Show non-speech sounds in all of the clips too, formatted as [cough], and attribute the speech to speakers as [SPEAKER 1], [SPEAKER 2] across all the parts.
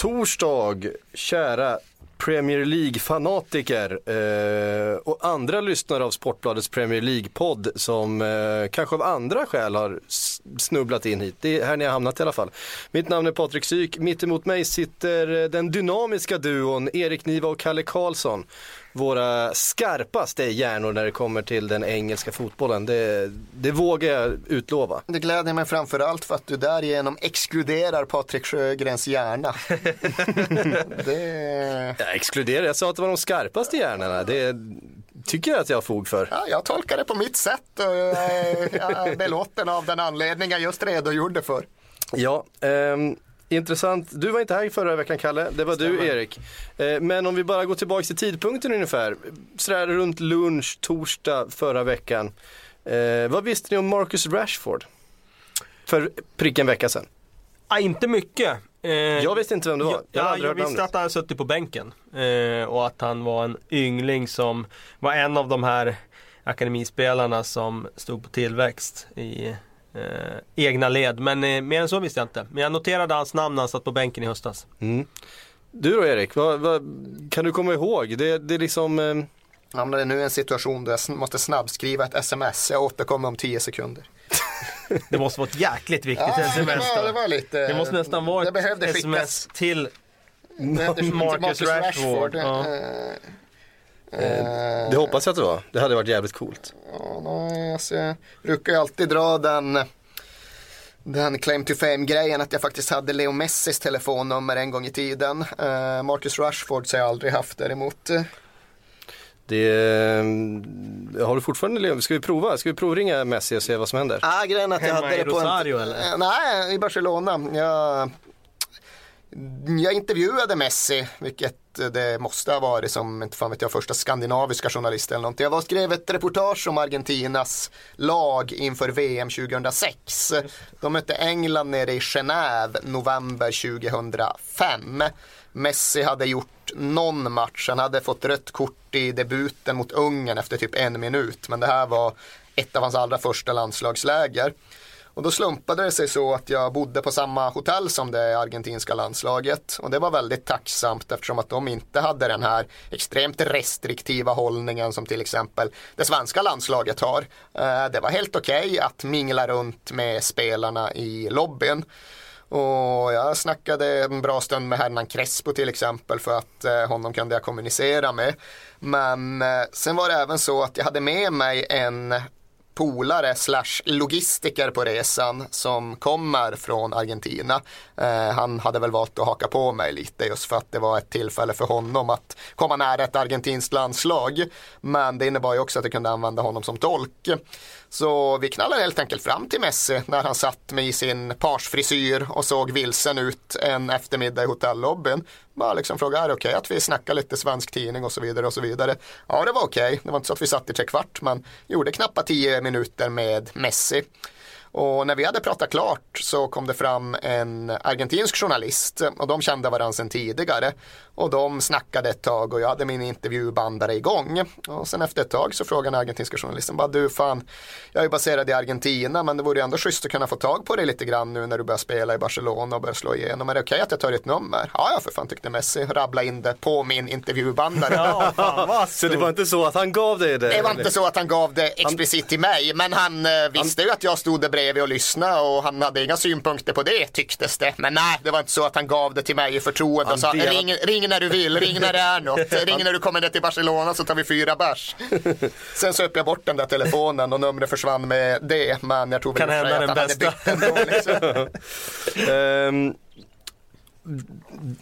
[SPEAKER 1] Torsdag, kära Premier League-fanatiker eh, och andra lyssnare av Sportbladets Premier League-podd som eh, kanske av andra skäl har snubblat in hit. Det är här ni har hamnat i alla fall. Mitt namn är Patrik Syk, mitt emot mig sitter eh, den dynamiska duon Erik Niva och Kalle Karlsson. Våra skarpaste hjärnor när det kommer till den engelska fotbollen, det, det vågar jag utlova.
[SPEAKER 2] Det gläder mig framförallt för att du därigenom exkluderar Patrik Sjögrens hjärna. [laughs] det...
[SPEAKER 1] Jag exkluderar, jag sa att det var de skarpaste hjärnorna. Det tycker jag att jag har fog för.
[SPEAKER 2] ja, jag tolkar det på mitt sätt och jag är, belåten av den anledning jag just redogjorde för.
[SPEAKER 1] Ja, ehm, intressant. Du var inte här förra veckan Kalle, det var du Erik. Eh, men om vi bara går tillbaka till tidpunkten ungefär, sådär runt lunch, torsdag förra veckan. Eh, vad visste ni om Marcus Rashford? För prick en vecka sedan.
[SPEAKER 3] Ah, inte mycket. Eh,
[SPEAKER 1] Jag visste inte vem det var.
[SPEAKER 3] Ja,
[SPEAKER 1] Jag
[SPEAKER 3] ja, jag visste att han suttit på bänken. Eh, och att han var en yngling som var en av de här akademispelarna som stod på tillväxt i eh, egna led. Men eh, mer än så visste jag inte. Men jag noterade hans namn när han satt på bänken i höstas.
[SPEAKER 1] Du då Erik, vad, vad, kan du komma ihåg? Det, det är liksom, eh,
[SPEAKER 2] Jag hamnade nu i en situation där jag måste snabbskriva ett sms. Jag återkommer om 10 sekunder. [laughs]
[SPEAKER 3] Det måste vara ett jäkligt viktigt
[SPEAKER 2] Ja, det,
[SPEAKER 3] sms
[SPEAKER 2] var,
[SPEAKER 3] då.
[SPEAKER 2] det var lite...
[SPEAKER 3] Det måste nästan vara
[SPEAKER 2] Det
[SPEAKER 3] ett
[SPEAKER 2] behövde
[SPEAKER 3] sms
[SPEAKER 2] skickas.
[SPEAKER 3] till
[SPEAKER 2] Det till
[SPEAKER 3] Marcus Rashford, ja.
[SPEAKER 2] Eh,
[SPEAKER 1] det hoppas jag att det var. Det hade varit jävligt coolt.
[SPEAKER 2] Ja, nej, alltså, jag brukar ju alltid dra den, den claim to fame grejen att jag faktiskt hade Leo Messis telefonnummer en gång i tiden. Eh, Marcus Rashford har jag aldrig haft däremot.
[SPEAKER 1] Det, eh, har du fortfarande Leo? Ska vi prova? Ska vi provringa Messi och se vad som händer?
[SPEAKER 2] Ah, grejen är att jag
[SPEAKER 3] Hemma
[SPEAKER 2] hade
[SPEAKER 3] i
[SPEAKER 2] det på en...
[SPEAKER 3] Rosario, eller?
[SPEAKER 2] Nej, i Barcelona. Jag, jag intervjuade Messi, vilket det måste ha varit som, inte fan vet jag, första skandinaviska journalist eller någonting. Jag var och skrev ett reportage om Argentinas lag inför VM 2006. De mötte England nere i Genève november 2005. Messi hade gjort någon match, han hade fått rött kort i debuten mot Ungern efter typ en minut. Men det här var ett av hans allra första landslagsläger. Och då slumpade det sig så att jag bodde på samma hotell som det argentinska landslaget. Och det var väldigt tacksamt eftersom att de inte hade den här extremt restriktiva hållningen som till exempel det svenska landslaget har. Eh, det var helt okej att mingla runt med spelarna i lobbyn. Och jag snackade en bra stund med Hernan Crespo till exempel för att eh, honom kunde jag kommunicera med. Men eh, sen var det även så att jag hade med mig en polare slash logistiker på resan som kommer från Argentina. Eh, han hade väl valt att haka på mig lite just för att det var ett tillfälle för honom att komma nära ett argentinskt landslag. Men det innebar ju också att jag kunde använda honom som tolk. Så vi knallade helt enkelt fram till Messi när han satt med i sin parsfrisyr och såg vilsen ut en eftermiddag i hotellobbyn. Bara liksom fråga, är det okej att vi snackar lite svensk tidning och så vidare och så vidare. Ja, det var okej. Det var inte så att vi satt i tre kvart, men gjorde knappt tio minuter med Messi. Och när vi hade pratat klart så kom det fram en argentinsk journalist och de kände varandra sedan tidigare. Och de snackade ett tag och jag hade min intervjubandare igång. Och sen efter ett tag så frågade den argentinska journalisten bara du fan, jag är ju baserad i Argentina men det vore ju ändå schysst att kunna få tag på dig lite grann nu när du börjar spela i Barcelona och börjar slå igenom. Är det okej att jag tar ditt nummer? Ja, ja för fan tyckte Messi. Rabbla in det på min intervjubandare. [laughs]
[SPEAKER 3] Ja, fan vad [laughs]
[SPEAKER 1] Så det var inte så att han gav dig det?
[SPEAKER 2] Det var inte så att han gav det explicit till mig, men han eh, visste ju att jag stod där bredvid och lyssnade och han hade inga synpunkter på det tycktes det. Men nej, det var inte så att han gav det till mig i förtroende och sa
[SPEAKER 1] Han delar-
[SPEAKER 2] ring, ring när du vill, ring när det är något, [laughs] ring när du kommer ner till Barcelona så tar vi fyra bärs. [laughs] Sen öppnade jag bort den där telefonen och numret försvann med det, men jag tror väl
[SPEAKER 3] Kan hända
[SPEAKER 2] att
[SPEAKER 3] den bästa.
[SPEAKER 2] bytt ändå, liksom. [laughs]
[SPEAKER 1] Ehm,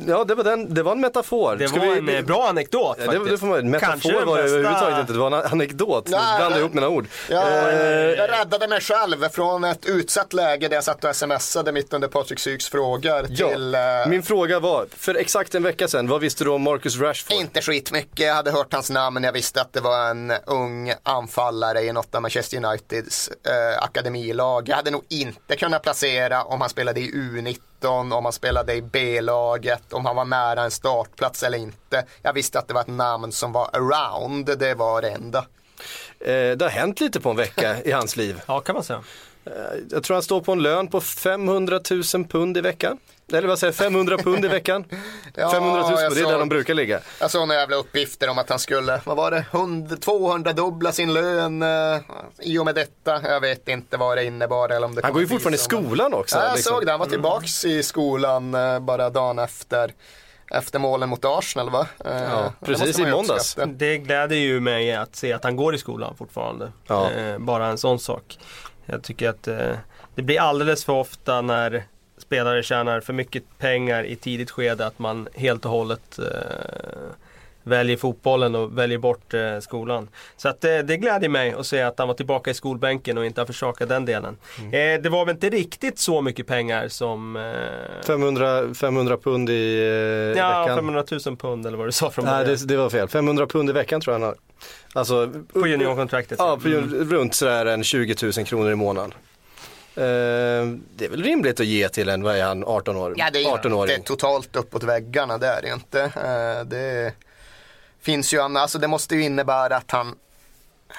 [SPEAKER 1] Ja, det var, den, det var en metafor.
[SPEAKER 3] Det
[SPEAKER 1] Ska
[SPEAKER 3] var
[SPEAKER 1] vi-
[SPEAKER 3] en eh, bra anekdot
[SPEAKER 1] Ja,
[SPEAKER 3] faktiskt.
[SPEAKER 1] det, det får man, metafor
[SPEAKER 3] Kanske
[SPEAKER 1] var det
[SPEAKER 3] bästa-
[SPEAKER 1] överhuvudtaget inte, det var en anekdot.
[SPEAKER 2] Nej,
[SPEAKER 1] blandade
[SPEAKER 2] men-
[SPEAKER 1] ihop mina ord.
[SPEAKER 2] Ja,
[SPEAKER 1] Eh,
[SPEAKER 2] jag räddade mig själv från ett utsatt läge där jag satt och smsade mitt under Patrik Syks frågor till eh,
[SPEAKER 1] Min fråga var, för exakt en vecka sedan, vad visste du om Marcus Rashford?
[SPEAKER 2] Inte skitmycket, jag hade hört hans namn, jag visste att det var en ung anfallare i något av Manchester Uniteds eh, akademilag. Jag hade nog inte kunnat placera om han spelade i U19, om han spelade i B-laget, om han var nära en startplats eller inte. Jag visste att det var ett namn som var around, det var det enda.
[SPEAKER 1] Eh, det har hänt lite på en vecka [laughs] i hans liv.
[SPEAKER 3] Ja, kan man säga.
[SPEAKER 1] Jag tror han står på en lön på 500 000 pund i veckan. Eller vad säger jag, 500 pund i veckan? [laughs]
[SPEAKER 2] Ja,
[SPEAKER 1] 500 000,
[SPEAKER 2] jag
[SPEAKER 1] det är där de brukar ligga.
[SPEAKER 2] Jag såg några jävla uppgifter om att han skulle, vad var det, 100, 200 dubbla sin lön eh, i och med detta. Jag vet inte vad det innebar eller om det
[SPEAKER 1] Han går ju fortfarande i skolan också.
[SPEAKER 2] Ja, jag
[SPEAKER 1] liksom.
[SPEAKER 2] såg det, han var tillbaks i skolan eh, bara dagen efter. Efter målen mot Arsenal va? Eh, det
[SPEAKER 1] precis, i måndags.
[SPEAKER 2] uppskatta.
[SPEAKER 3] Det gläder ju mig att se att han går i skolan fortfarande.
[SPEAKER 1] Ja.
[SPEAKER 3] Eh, bara en sån sak. Jag tycker att eh, det blir alldeles för ofta när spelare tjänar för mycket pengar i tidigt skede att man helt och hållet eh, väljer fotbollen och väljer bort eh, skolan. Så att eh, det gläder mig att se att han var tillbaka i skolbänken och inte har försakat den delen. Eh, det var väl inte riktigt så mycket pengar som eh,
[SPEAKER 1] 500, 500 pund i eh,
[SPEAKER 3] Ja,
[SPEAKER 1] veckan.
[SPEAKER 3] 500 000 pund eller vad du sa från
[SPEAKER 1] Nej,
[SPEAKER 3] början.
[SPEAKER 1] det, det var fel. 500 pund i veckan tror jag han har. Alltså,
[SPEAKER 3] På juniorkontraktet.
[SPEAKER 1] Ja, på, runt sådär en 20 000 kronor i månaden. Eh, det är väl rimligt att ge till en, vad är han, 18 år?
[SPEAKER 2] Ja, det är
[SPEAKER 1] 18-åring.
[SPEAKER 2] inte totalt uppåt väggarna, det är det inte. Eh, det finns ju, alltså det måste ju innebära att han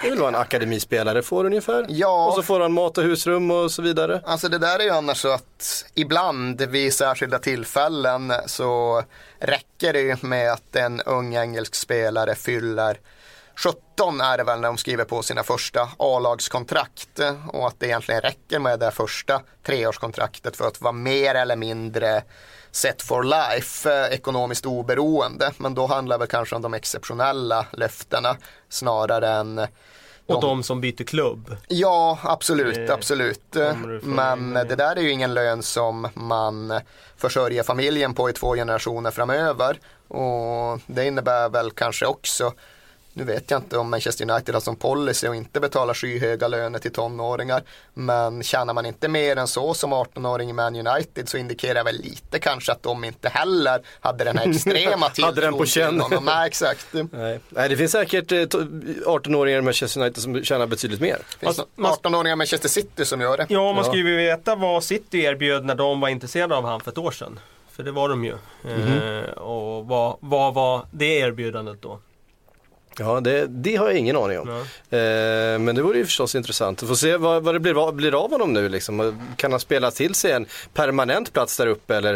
[SPEAKER 1] Det är väl vad en akademispelare får ungefär.
[SPEAKER 2] Ja.
[SPEAKER 1] Och så får han mat och husrum och så vidare.
[SPEAKER 2] Alltså det där är ju annars så att ibland vid särskilda tillfällen så räcker det ju med att en ung engelsk spelare fyller 17 är det väl när de skriver på sina första A-lagskontrakt och att det egentligen räcker med det första treårskontraktet för att vara mer eller mindre set for life, eh, ekonomiskt oberoende. Men då handlar det kanske om de exceptionella löftena snarare än
[SPEAKER 3] Och de som byter klubb.
[SPEAKER 2] Ja, absolut,
[SPEAKER 3] Det
[SPEAKER 2] absolut. Men det där är ju ingen lön som man försörjer familjen på i två generationer framöver. Och det innebär väl kanske också nu vet jag inte om Manchester United har som policy att inte betala skyhöga löner till tonåringar. Men tjänar man inte mer än så som 18-åring i Man United så indikerar väl lite kanske att de inte heller hade den här [laughs] extrema
[SPEAKER 1] Hade den på
[SPEAKER 2] tilltron till
[SPEAKER 1] känn.
[SPEAKER 2] honom. Nej, exakt. Det [laughs]
[SPEAKER 1] Nej. Nej, det finns säkert eh, to- 18-åringar i Manchester United som tjänar betydligt mer.
[SPEAKER 2] finns
[SPEAKER 3] Alltså, man-
[SPEAKER 2] 18-åringar i Manchester City som gör det.
[SPEAKER 3] Ja, man skulle ju veta vad City erbjöd när de var intresserade av han för ett år sedan. För det var de ju. Eh, och vad, vad var det erbjudandet då?
[SPEAKER 1] Ja, det, det har jag ingen aning om. Eh, men det vore ju förstås intressant. Får se vad, vad det blir, av- blir av honom nu liksom. Kan han spela till sig en permanent plats där uppe eller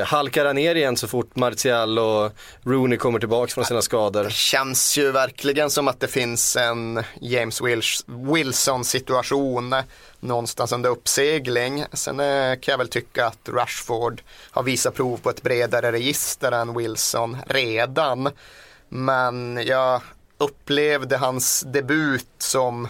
[SPEAKER 1] eh, halkar han ner igen så fort Martial och Rooney kommer tillbaka från sina skador?
[SPEAKER 2] känns ju verkligen som att det finns en James Wils- Wilson situation någonstans under uppsegling. Sen eh, kan jag väl tycka att Rashford har visat prov på ett bredare register än Wilson redan. Men jag upplevde hans debut som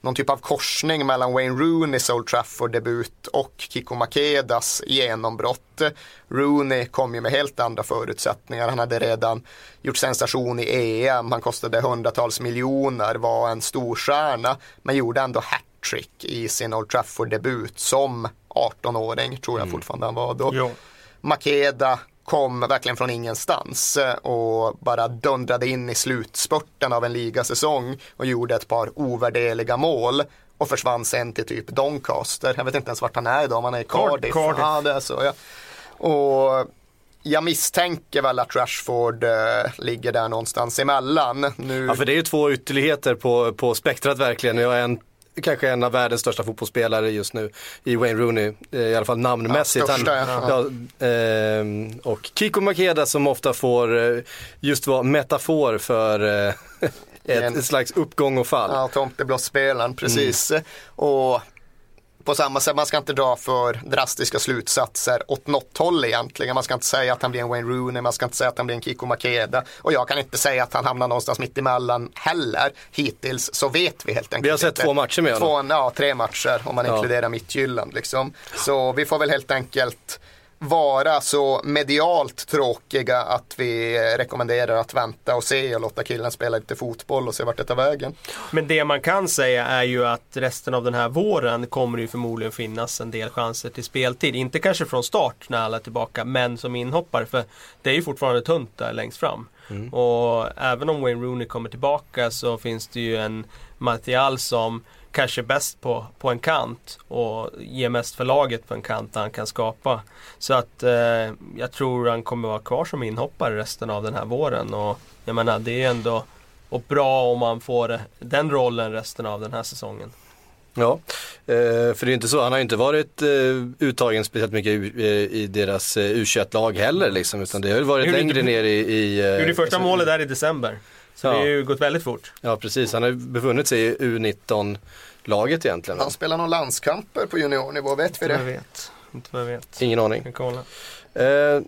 [SPEAKER 2] någon typ av korsning mellan Wayne Rooneys Old Trafford-debut och Kiko Makedas genombrott. Rooney kom ju med helt andra förutsättningar. Han hade redan gjort sensation i EM, han kostade hundratals miljoner, var en storstjärna, men gjorde ändå hattrick i sin Old Trafford-debut som 18-åring, tror jag fortfarande han var då.
[SPEAKER 3] Ja.
[SPEAKER 2] Makeda kom verkligen från ingenstans eh, och bara dundrade in i slutspurten av en ligasäsong och gjorde ett par ovärderliga mål och försvann sen till typ Doncaster. Jag vet inte ens vart han är idag, han är i Cardiff.
[SPEAKER 3] Cardiff.
[SPEAKER 2] Ja, det är så ja. Och jag misstänker väl att Rashford eh, ligger där någonstans emellan. Nu,
[SPEAKER 1] Ja, för det är ju två ytterligheter på, på spektrat verkligen. Jag är en, kanske en av världens största fotbollsspelare just nu i Wayne Rooney, eh, i alla fall namnmässigt.
[SPEAKER 2] Ja, största,
[SPEAKER 1] Han,
[SPEAKER 2] ja.
[SPEAKER 1] ehm, och Kiko Makeda som ofta får eh, just vara metafor för eh, [laughs] ett,
[SPEAKER 2] En-
[SPEAKER 1] slags uppgång och fall.
[SPEAKER 2] Ja, tomteblåsspelaren, precis. Och på samma sätt, man ska inte dra för drastiska slutsatser åt något håll egentligen. Man ska inte säga att han blir en Wayne Rooney, man ska inte säga att han blir en Kiko Makeda. Och jag kan inte säga att han hamnar någonstans mitt emellan heller. Hittills så vet vi helt enkelt
[SPEAKER 1] Vi har sett
[SPEAKER 2] inte.
[SPEAKER 1] två matcher med honom.
[SPEAKER 2] Två, ja, tre matcher om man
[SPEAKER 1] Ja.
[SPEAKER 2] inkluderar Midtjylland liksom. Så vi får väl helt enkelt vara så medialt tråkiga att vi rekommenderar att vänta och se och låta killen spela lite fotboll och se vart det tar vägen.
[SPEAKER 3] Men det man kan säga är ju att resten av den här våren kommer ju förmodligen finnas en del chanser till speltid. Inte kanske från start när alla är tillbaka, men som inhoppare. För det är ju fortfarande tunt där längst fram. Mm. Och även om Wayne Rooney kommer tillbaka så finns det ju en Martial som kanske bäst på, på en kant och ger mest för laget på en kant där han kan skapa. Så att eh, jag tror han kommer vara kvar som inhoppare resten av den här våren. Och jag menar det är ändå och bra om man får den rollen resten av den här säsongen.
[SPEAKER 1] Ja, eh, för det är inte så, han har inte varit eh, uttagen speciellt mycket i deras u lag heller liksom, utan det har varit längre ner i... i
[SPEAKER 3] Gjorde första målet där i december. Så ja. det har ju gått väldigt fort.
[SPEAKER 1] Ja precis, han har befunnit sig i U19-laget egentligen.
[SPEAKER 2] Han spelar några landskamper på juniornivå, vet vi det?
[SPEAKER 3] Jag vet. Inte vad jag vet.
[SPEAKER 1] Ingen aning.
[SPEAKER 3] Jag kolla.
[SPEAKER 1] Eh,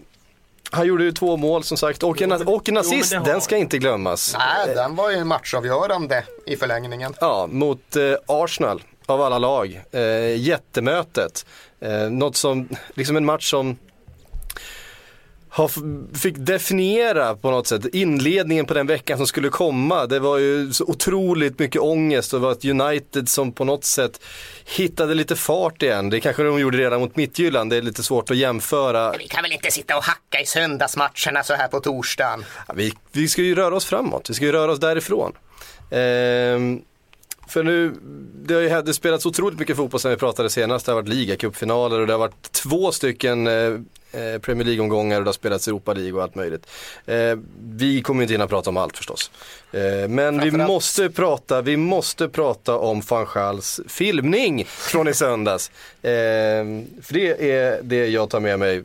[SPEAKER 1] han gjorde ju två mål som sagt och en, och en assist, jo, den ska inte glömmas.
[SPEAKER 2] Nej, den var ju matchavgörande i förlängningen.
[SPEAKER 1] Ja, mot eh, Arsenal av alla lag. Eh, jättemötet. Eh, något som, liksom en match som har, fick definiera på något sätt inledningen på den veckan som skulle komma. Det var ju så otroligt mycket ångest och det var ett United som på något sätt hittade lite fart igen. Det kanske de gjorde redan mot Mittjylland, det är lite svårt att jämföra.
[SPEAKER 2] Vi kan väl inte sitta och hacka i söndagsmatcherna så här på torsdagen?
[SPEAKER 1] Ja, vi, vi ska ju röra oss framåt, vi ska ju röra oss därifrån. Ehm, för nu, det har ju det spelats otroligt mycket fotboll sen vi pratade senast. Det har varit ligacupfinaler och det har varit två stycken eh, eh, Premier League-omgångar och det har spelats Europa League och allt möjligt. Eh, vi kommer inte hinna prata om allt förstås. Eh, men vi måste, prata, vi måste prata om van Schals filmning från i söndags. Eh, för det är det jag tar med mig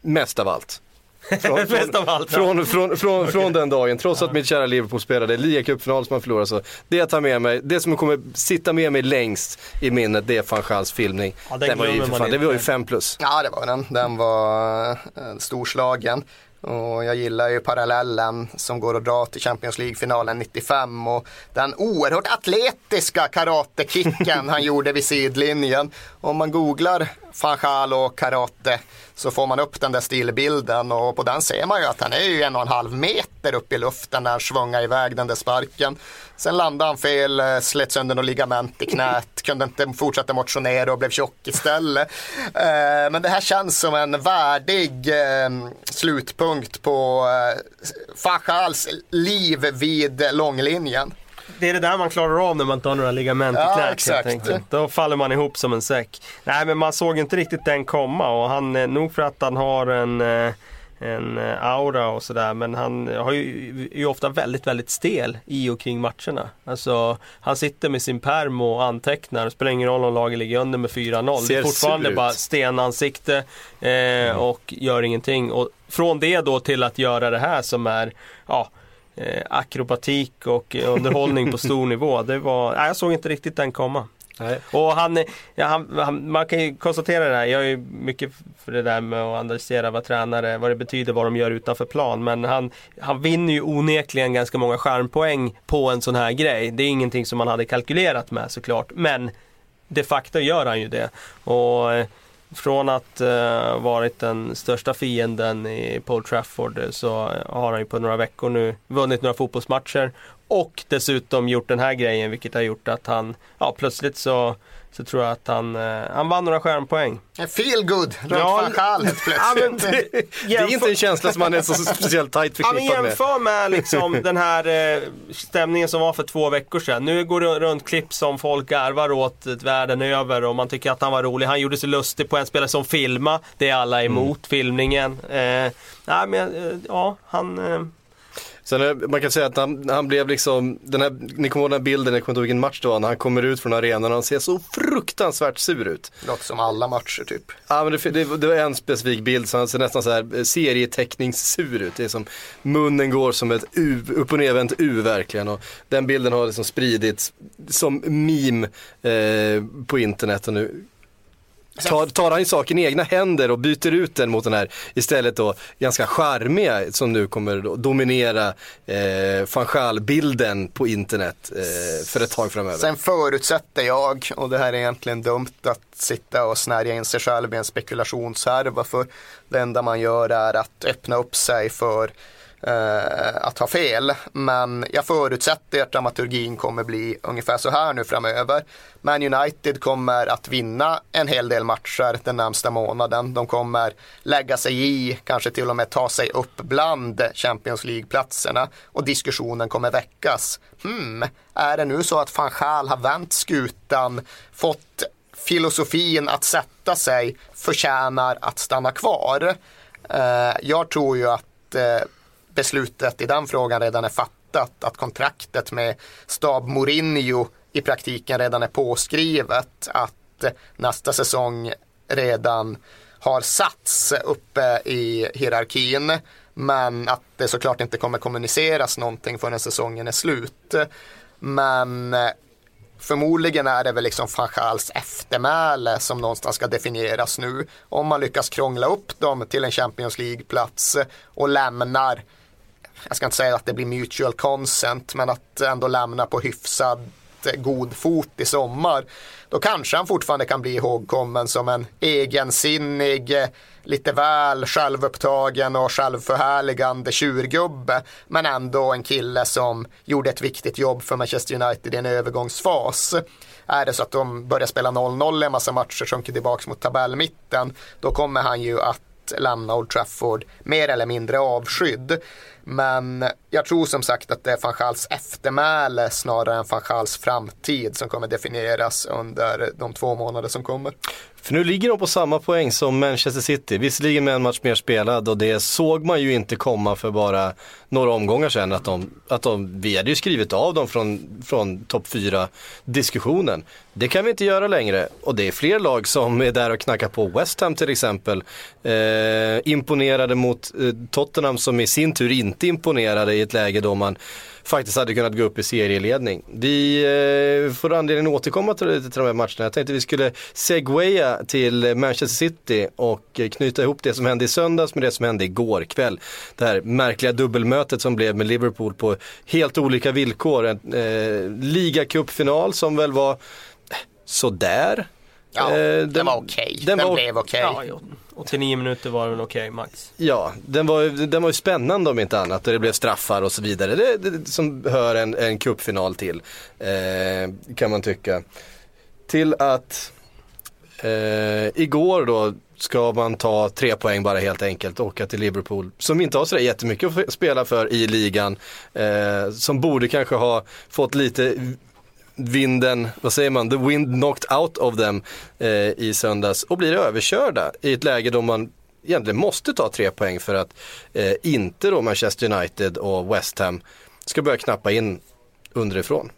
[SPEAKER 1] mest av allt. [laughs]
[SPEAKER 3] Från, från,
[SPEAKER 1] från, från, från, okay. från den dagen, trots att mitt kära Liverpool spelade ligacupfinal som man förlorade. Så det jag tar med mig, det som kommer sitta med mig längst i minnet, det är van Schals filmning. Ja, den, den var ju, fan, det var ju fem plus.
[SPEAKER 2] Ja det var den, den var uh, storslagen. Och jag gillar ju parallellen som går att dra till Champions League-finalen 95 och den oerhört atletiska karatekicken [laughs] han gjorde vid sidlinjen. Om man googlar Fanchal och karate så får man upp den där stilbilden och på den ser man ju att han är ju en och en halv meter upp i luften när han svungar iväg den där sparken. Sen landade han fel, eh, slet sönder något ligament i knät, [laughs] kunde inte fortsätta motionera och blev tjock istället. Eh, men det här känns som en värdig eh, slutpunkt på Fachals liv vid långlinjen
[SPEAKER 3] det är det där man klarar av när man tar några ligament
[SPEAKER 2] ja,
[SPEAKER 3] i knät
[SPEAKER 2] enkelt.
[SPEAKER 3] Då faller man ihop som en säck. Nej men man såg inte riktigt den komma och han, nog för att han har en en eh, aura och sådär. Men han har ju, är ju ofta väldigt, väldigt stel i och kring matcherna. Alltså, han sitter med sin perm och antecknar. Det spelar ingen roll om laget ligger under med 4-0. Det är fortfarande bara stenansikte eh, mm. och gör ingenting. Och från det då till att göra det här som är ja, eh, akrobatik och underhållning på stor [laughs] nivå. Det var, nej, jag såg inte riktigt den komma. Nej. Och han, ja, han, han, man kan ju konstatera det här, jag är ju mycket för det där med att analysera vad tränare, vad det betyder, vad de gör utanför plan. Men han, han vinner ju onekligen ganska många skärmpoäng på en sån här grej. Det är ingenting som man hade kalkylerat med såklart. Men de facto gör han ju det. Och eh, från att uh, varit den största fienden i Paul Trafford eh, så har han ju på några veckor nu vunnit några fotbollsmatcher och dessutom gjort den här grejen vilket har gjort att han, ja plötsligt så så tror jag att han, eh, han vann några stjärnpoäng.
[SPEAKER 2] Feel good runt ja, plötsligt.
[SPEAKER 1] Ja, men, [laughs] det, det, är [laughs] inte en känsla som man är så speciellt tajt förknippad
[SPEAKER 3] ja. Jämför med [laughs] liksom den här eh, stämningen som var för två veckor sedan. Nu går det runt klipp som folk garvar åt världen över och man tycker att han var rolig. Han gjorde sig lustig på en spelare som filma. Det är alla emot, mm. filmningen. Eh, nej, men, eh, ja, han... Eh,
[SPEAKER 1] Sen man kan säga att han, han blev liksom, den här, ni kommer ihåg den här bilden, jag kommer inte ihåg vilken match det var, när han kommer ut från arenan och han ser så fruktansvärt sur ut.
[SPEAKER 2] Låter som alla matcher typ.
[SPEAKER 1] Ja men det, det, det var en specifik bild, så han ser nästan så här eh, serieteckningssur ut. Det är som, munnen går som ett U, upp och nervänt U verkligen. Och den bilden har liksom spridits som meme eh, på internet och nu tar, tar han saken i egna händer och byter ut den mot den här istället då ganska charmiga som nu kommer dominera eh, van bilden på internet eh, för ett tag framöver.
[SPEAKER 2] Sen förutsätter jag, och det här är egentligen dumt att sitta och snärja in sig själv i en spekulationshärva för det enda man gör är att öppna upp sig för Eh, att ha fel. Men jag förutsätter att dramaturgin kommer bli ungefär så här nu framöver. Man United kommer att vinna en hel del matcher den närmsta månaden. De kommer lägga sig i, kanske till och med ta sig upp bland Champions League-platserna och diskussionen kommer väckas. Hmm, är det nu så att van Gaal har vänt skutan, fått filosofin att sätta sig, förtjänar att stanna kvar? Eh, jag tror ju att eh, beslutet i den frågan redan är fattat. Att kontraktet med stab Mourinho i praktiken redan är påskrivet. Att nästa säsong redan har satts uppe i hierarkin. Men att det såklart inte kommer kommuniceras någonting förrän säsongen är slut. Men eh, förmodligen är det väl liksom Fanchals eftermäle som någonstans ska definieras nu. Om man lyckas krångla upp dem till en Champions League-plats och lämnar jag ska inte säga att det blir mutual consent, men att ändå lämna på hyfsad eh, god fot i sommar. Då kanske han fortfarande kan bli ihågkommen som en egensinnig, eh, lite väl självupptagen och självförhärligande tjurgubbe. Men ändå en kille som gjorde ett viktigt jobb för Manchester United i en övergångsfas. Är det så att de börjar spela 0-0 i en massa matcher, sjunker tillbaka mot tabellmitten, då kommer han ju att lämna Old Trafford mer eller mindre avskydd. Men jag tror som sagt att det är van Gaals eftermäle snarare än van Gaals framtid som kommer definieras under de två månader som kommer.
[SPEAKER 1] För nu ligger de på samma poäng som Manchester City, visserligen med en match mer spelad och det såg man ju inte komma för bara några omgångar sedan att de, att de vi hade ju skrivit av dem från, från topp 4 diskussionen. Det kan vi inte göra längre och det är fler lag som är där och knackar på. West Ham till exempel. Eh, imponerade mot eh, Tottenham som i sin tur inte imponerade i ett läge då man faktiskt hade kunnat gå upp i serieledning. Vi eh, får anledning att återkomma till, till de här matcherna. Jag tänkte vi skulle segwaya till Manchester City och knyta ihop det som hände i söndags med det som hände igår kväll. Det här märkliga dubbelmötet som blev med Liverpool på helt olika villkor. En eh, ligacupfinal som väl var sådär.
[SPEAKER 2] Ja, eh, den, den, var okej. Okay. Den, den var, blev okej. Okay. Ja,
[SPEAKER 3] 89 minuter var den okej okay, max.
[SPEAKER 1] Ja, den var, den var ju spännande om inte annat. och det blev straffar och så vidare. Det, det som hör en, en cupfinal till. Eh, kan man tycka. Till att eh, igår då ska man ta tre poäng bara helt enkelt och åka till Liverpool. Som inte har så jättemycket att spela för i ligan. Eh, som borde kanske ha fått lite vinden, vad säger man, the wind knocked out of them eh, i söndags och blir överkörda i ett läge då man egentligen måste ta tre poäng för att eh, inte då Manchester United och West Ham ska börja knappa in underifrån.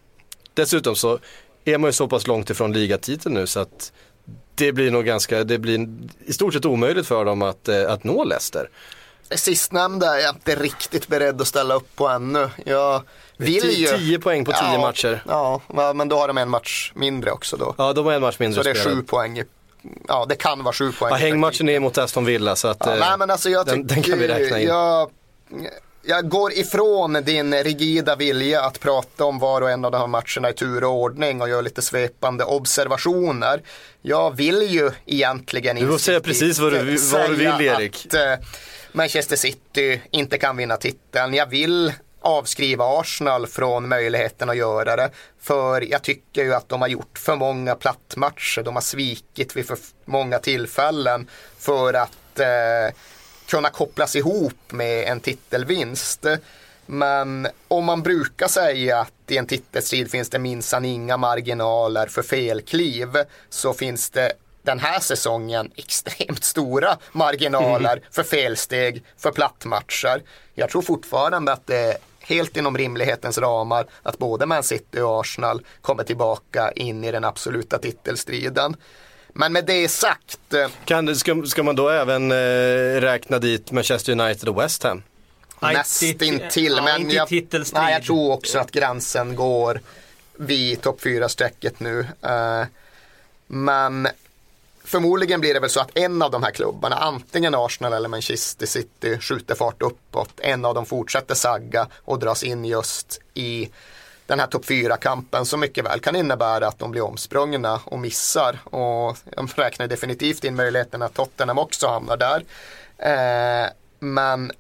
[SPEAKER 1] Dessutom så är man ju så pass långt ifrån ligatiteln nu så att det blir nog ganska, det blir i stort sett omöjligt för dem att, eh, att nå Leicester.
[SPEAKER 2] Sistnämnda är jag inte riktigt beredd att ställa upp på ännu. Jag vill ju...
[SPEAKER 1] 10 poäng på 10
[SPEAKER 2] ja,
[SPEAKER 1] matcher.
[SPEAKER 2] Ja, men då har de en match mindre också då.
[SPEAKER 1] Ja, de har en match mindre
[SPEAKER 2] Så det är 7 poäng. Ja, det kan vara 7 poäng.
[SPEAKER 1] Ja, hängmatchen är mot Aston Villa så att ja,
[SPEAKER 2] nej, men alltså jag den, den kan vi räkna in. Jag, jag går ifrån din rigida vilja att prata om var och en av de här matcherna i tur och ordning och gör lite svepande observationer. Jag vill ju egentligen
[SPEAKER 1] inte Du får säga precis vad du, vad du vill Erik.
[SPEAKER 2] Att, uh, Manchester City inte kan vinna titeln. Jag vill avskriva Arsenal från möjligheten att göra det. För jag tycker ju att de har gjort för många plattmatcher. De har svikit vid för många tillfällen för att eh, kunna kopplas ihop med en titelvinst. Men om man brukar säga att i en titelstrid finns det minsann inga marginaler för felkliv så finns det den här säsongen extremt stora marginaler mm. för felsteg, för plattmatcher. Jag tror fortfarande att det är helt inom rimlighetens ramar att både Man City och Arsenal kommer tillbaka in i den absoluta titelstriden. Men med det sagt.
[SPEAKER 1] Eh, kan, ska, ska man då även eh, räkna dit Manchester United och West Ham?
[SPEAKER 2] Nästintill, ja, men jag, nej, jag tror också att gränsen går vid topp 4-strecket nu. Uh, men förmodligen blir det väl så att en av de här klubbarna, antingen Arsenal eller Manchester City, skjuter fart uppåt. En av dem fortsätter sagga och dras in just i den här topp 4-kampen som mycket väl kan innebära att de blir omsprungna och missar. Och jag räknar definitivt in möjligheten att Tottenham också hamnar där. Eh, men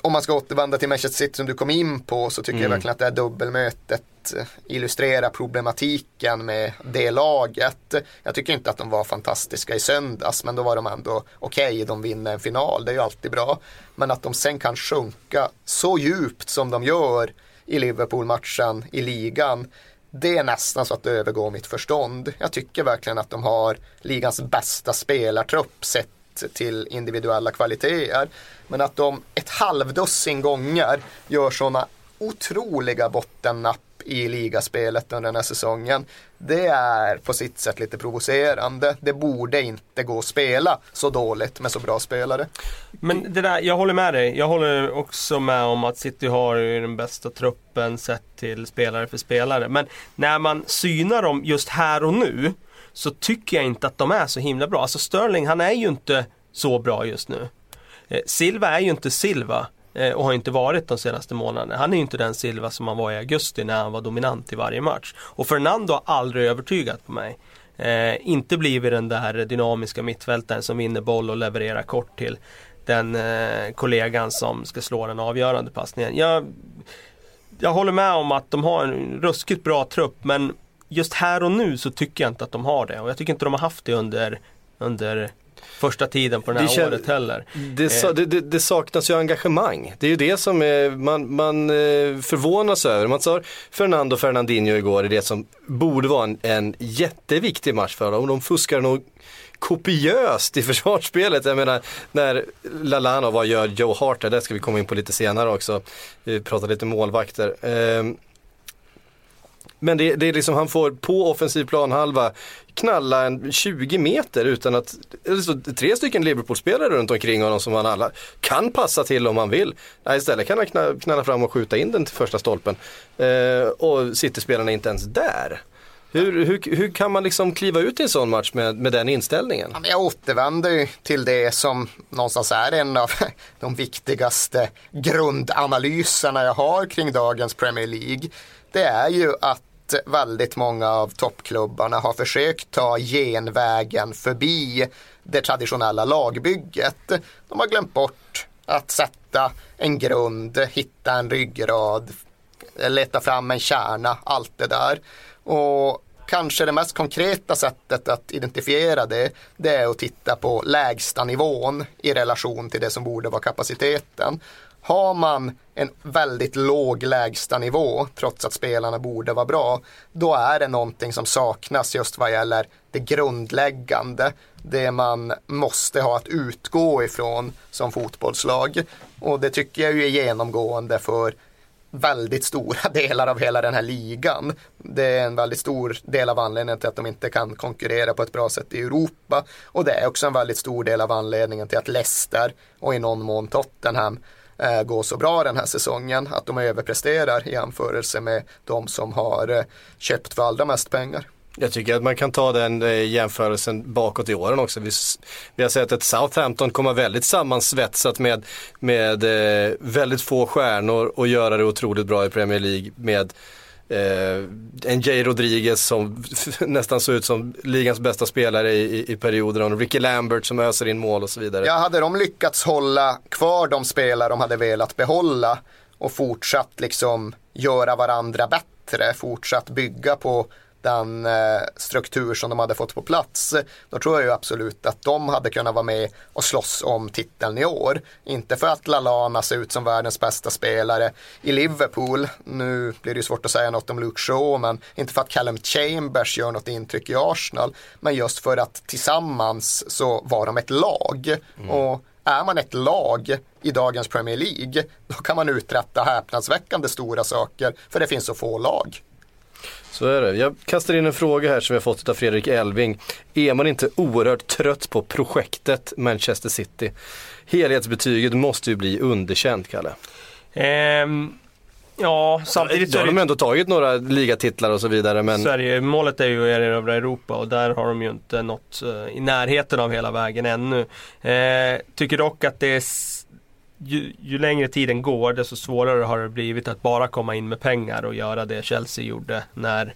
[SPEAKER 2] om man ska återvända till Manchester City som du kom in på så tycker mm. jag verkligen att det här dubbelmötet illustrerar problematiken med det laget. Jag tycker inte att de var fantastiska i söndags men då var de ändå okej, okay, de vinner en final, det är ju alltid bra. Men att de sen kan sjunka så djupt som de gör i Liverpool-matchen i ligan det är nästan så att det övergår mitt förstånd. Jag tycker verkligen att de har ligans bästa spelartrupp sett till individuella kvaliteter. Men att de ett halvdussin gånger gör sådana otroliga bottennapp i ligaspelet under den här säsongen. Det är på sitt sätt lite provocerande. Det borde inte gå att spela så dåligt med så bra spelare.
[SPEAKER 3] Men det där, jag håller med dig. Jag håller också med om att City har den bästa truppen sett till spelare för spelare. Men när man synar dem just här och nu så tycker jag inte att de är så himla bra. Alltså Sterling, han är ju inte så bra just nu. Eh, Silva är ju inte Silva Eh, och har inte varit de senaste månaderna. Han är ju inte den Silva som han var i augusti när han var dominant i varje match. Och Fernando har aldrig övertygat på mig. Eh, inte blivit den där dynamiska mittfältaren som vinner boll och levererar kort till den eh, kollegan som ska slå den avgörande passningen. Jag, jag håller med om att de har en ruskigt bra trupp men just här och nu så tycker jag inte att de har det och jag tycker inte de har haft det under, under första tiden på det här det året heller.
[SPEAKER 1] Det, eh. det, det, saknas ju engagemang. Det är ju det som är, man, man eh, förvånas över. Man sa Fernando Fernandinho igår är det som borde vara en, en jätteviktig match för dem. De fuskar nog kopiöst i [laughs] försvarsspelet. Jag menar när Lalana, vad gör Joe Hart? Det ska vi komma in på lite senare också. Vi pratar lite målvakter. Men det, det, är liksom, han får på offensiv planhalva knalla en 20 meter utan att, alltså, tre stycken Liverpool-spelare runt omkring honom som han alla kan passa till om han vill. Nej, istället kan han knalla, knalla fram och skjuta in den till första stolpen. Eh, och City-spelarna är inte ens där. Hur, hur, hur kan man liksom kliva ut i en sån match med, med den inställningen?
[SPEAKER 2] Jag återvänder till det som någonstans är en av [laughs] de viktigaste grundanalyserna jag har kring dagens Premier League. Det är ju att väldigt många av toppklubbarna har försökt ta genvägen förbi det traditionella lagbygget. De har glömt bort att sätta en grund, hitta en ryggrad, leta fram en kärna, allt det där. Och kanske det mest konkreta sättet att identifiera det, det är att titta på lägsta nivån i relation till det som borde vara kapaciteten. Har man en väldigt låg lägsta nivå trots att spelarna borde vara bra, då är det någonting som saknas just vad gäller det grundläggande, det man måste ha att utgå ifrån som fotbollslag. Och det tycker jag ju är genomgående för väldigt stora [laughs] delar av hela den här ligan. Det är en väldigt stor del av anledningen till att de inte kan konkurrera på ett bra sätt i Europa. Och det är också en väldigt stor del av anledningen till att Leicester och i någon mån Tottenham Eh, går så bra den här säsongen. Att de överpresterar i jämförelse med de som har eh, köpt för allra mest pengar.
[SPEAKER 1] Jag tycker att man kan ta den eh, jämförelsen bakåt i åren också. Vi, vi har sett att Southampton kommer väldigt sammansvetsat med, med eh, väldigt få stjärnor och göra det otroligt bra i Premier League med Eh, en Jay Rodriguez som [laughs] nästan såg ut som ligans bästa spelare i, i, i perioder. Och Ricky Lambert som öser in mål och så vidare.
[SPEAKER 2] Ja, hade de lyckats hålla kvar de spelare de hade velat behålla och fortsatt liksom göra varandra bättre, fortsatt bygga på den eh, struktur som de hade fått på plats, då tror jag ju absolut att de hade kunnat vara med och slåss om titeln i år. Inte för att Lalana ser ut som världens bästa spelare i Liverpool, nu blir det ju svårt att säga något om Luke Shaw, men inte för att Callum Chambers gör något intryck i Arsenal, men just för att tillsammans så var de ett lag. Mm. Och är man ett lag i dagens Premier League, då kan man uträtta häpnadsväckande stora saker, för det finns så få lag.
[SPEAKER 1] Så är det. Jag kastar in en fråga här som vi har fått av Fredrik Elving. Är man inte oerhört trött på projektet Manchester City? Helhetsbetyget måste ju bli underkänt, Kalle.
[SPEAKER 3] Um, Ja, samtidigt
[SPEAKER 1] Då har de ändå tagit några ligatitlar och så vidare men
[SPEAKER 3] ju, målet är ju att erövra Europa och där har de ju inte nått eh, i närheten av hela vägen ännu. Eh, tycker dock att det är ju, ju längre tiden går desto svårare har det blivit att bara komma in med pengar och göra det Chelsea gjorde när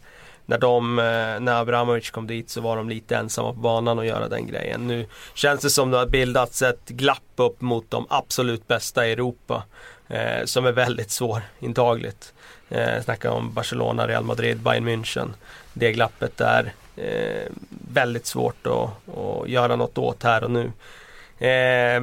[SPEAKER 3] när, de, eh, när Abramovic kom dit så var de lite ensamma på banan att göra den grejen. Nu känns det som det har bildats ett glapp upp mot de absolut bästa i Europa. Eh, som är väldigt svårintagligt. Eh, snacka om Barcelona, Real Madrid, Bayern München. Det glappet är eh, väldigt svårt att, att göra något åt här och nu. Eh,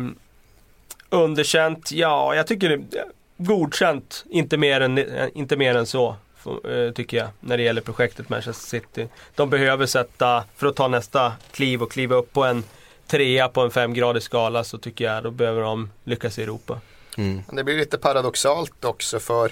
[SPEAKER 3] underkänt, ja jag tycker det är godkänt. Inte mer än, inte mer än så. eh, Tycker jag när det gäller projektet Manchester City. De behöver sätta, för att ta nästa kliv och kliva upp på en trea på en femgradig skala så tycker jag då behöver de lyckas i Europa.
[SPEAKER 1] mm.
[SPEAKER 2] Det blir lite paradoxalt också för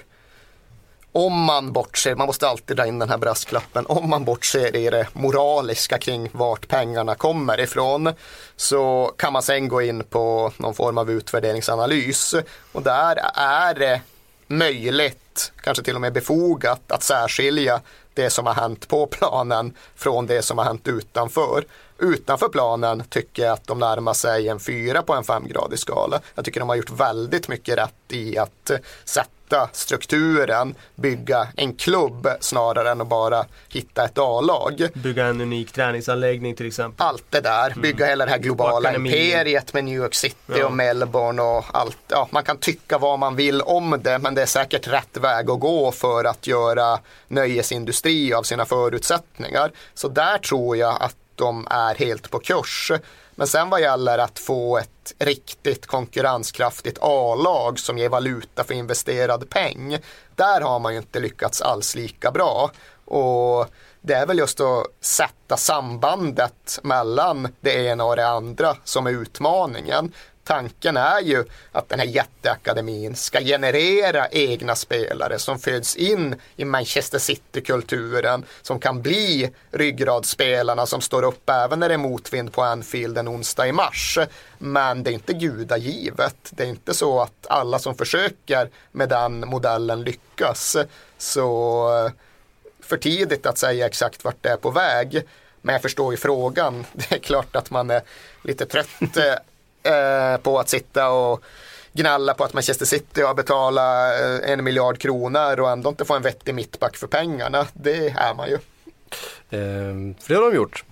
[SPEAKER 2] om man bortser, man måste alltid dra in den här brasklappen, om man bortser i det moraliska kring vart pengarna kommer ifrån så kan man sen gå in på någon form av utvärderingsanalys och där är det möjligt, kanske till och med befogat att särskilja det som har hänt på planen från det som har hänt utanför. Utanför planen tycker jag att de närmar sig en fyra på en femgradig skala. Jag tycker de har gjort väldigt mycket rätt i att sätta strukturen, bygga en klubb snarare än att bara hitta ett A-lag.
[SPEAKER 3] Bygga en unik träningsanläggning till exempel.
[SPEAKER 2] Allt det där, bygga hela det här globala
[SPEAKER 3] Akademi.
[SPEAKER 2] imperiet med New York City
[SPEAKER 3] Ja.
[SPEAKER 2] och Melbourne och allt. Ja, man kan tycka vad man vill om det men det är säkert rätt väg att gå för att göra nöjesindustri av sina förutsättningar. Så där tror jag att de är helt på kurs. Men sen vad gäller att få ett riktigt konkurrenskraftigt A-lag som ger valuta för investerad peng. Där har man ju inte lyckats alls lika bra. Och det är väl just att sätta sambandet mellan det ena och det andra som är utmaningen. Tanken är ju att den här jätteakademin ska generera egna spelare som föds in i Manchester City-kulturen som kan bli ryggradsspelarna som står upp även när det är motvind på Anfield en onsdag i mars. Men det är inte gudagivet. Det är inte så att alla som försöker med den modellen lyckas. Så eh, för tidigt att säga exakt vart det är på väg. Men jag förstår ju frågan. [laughs] Det är klart att man är lite trött eh, eh, på att sitta och gnälla på att Manchester City har betalat eh, en miljard kronor och ändå inte få en vettig mittback för pengarna. Det är man ju.
[SPEAKER 1] Ehm, för det har de gjort.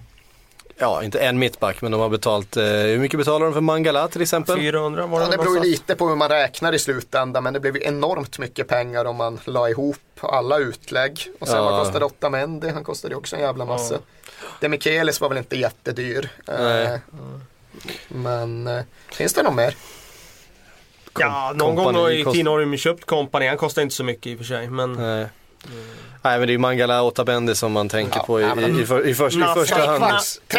[SPEAKER 1] Ja, inte en mittback men de har betalt, eh, hur mycket betalar de för Mangala till exempel?
[SPEAKER 3] 400 var det
[SPEAKER 2] Ja, det beror lite på hur man räknar i slutändan men det blev ju enormt mycket pengar om man la ihop alla utlägg. Och sen
[SPEAKER 1] Ja.
[SPEAKER 2] vad kostade Otamendi? Han kostade ju också en jävla massa. Det Michelis var väl inte jättedyr. Eh,
[SPEAKER 1] Nej.
[SPEAKER 2] Men eh, finns det något mer?
[SPEAKER 3] Ja, någon gång
[SPEAKER 1] Kompani
[SPEAKER 3] har ju
[SPEAKER 1] kost-
[SPEAKER 3] Ormi köpt Company. Han kostar inte så mycket i och för sig. Men
[SPEAKER 1] Nej. Nej men det är ju Mangala Otamendi som man tänker
[SPEAKER 2] Ja,
[SPEAKER 1] på i,
[SPEAKER 2] men-
[SPEAKER 1] i, i, för, i, först, i första hand.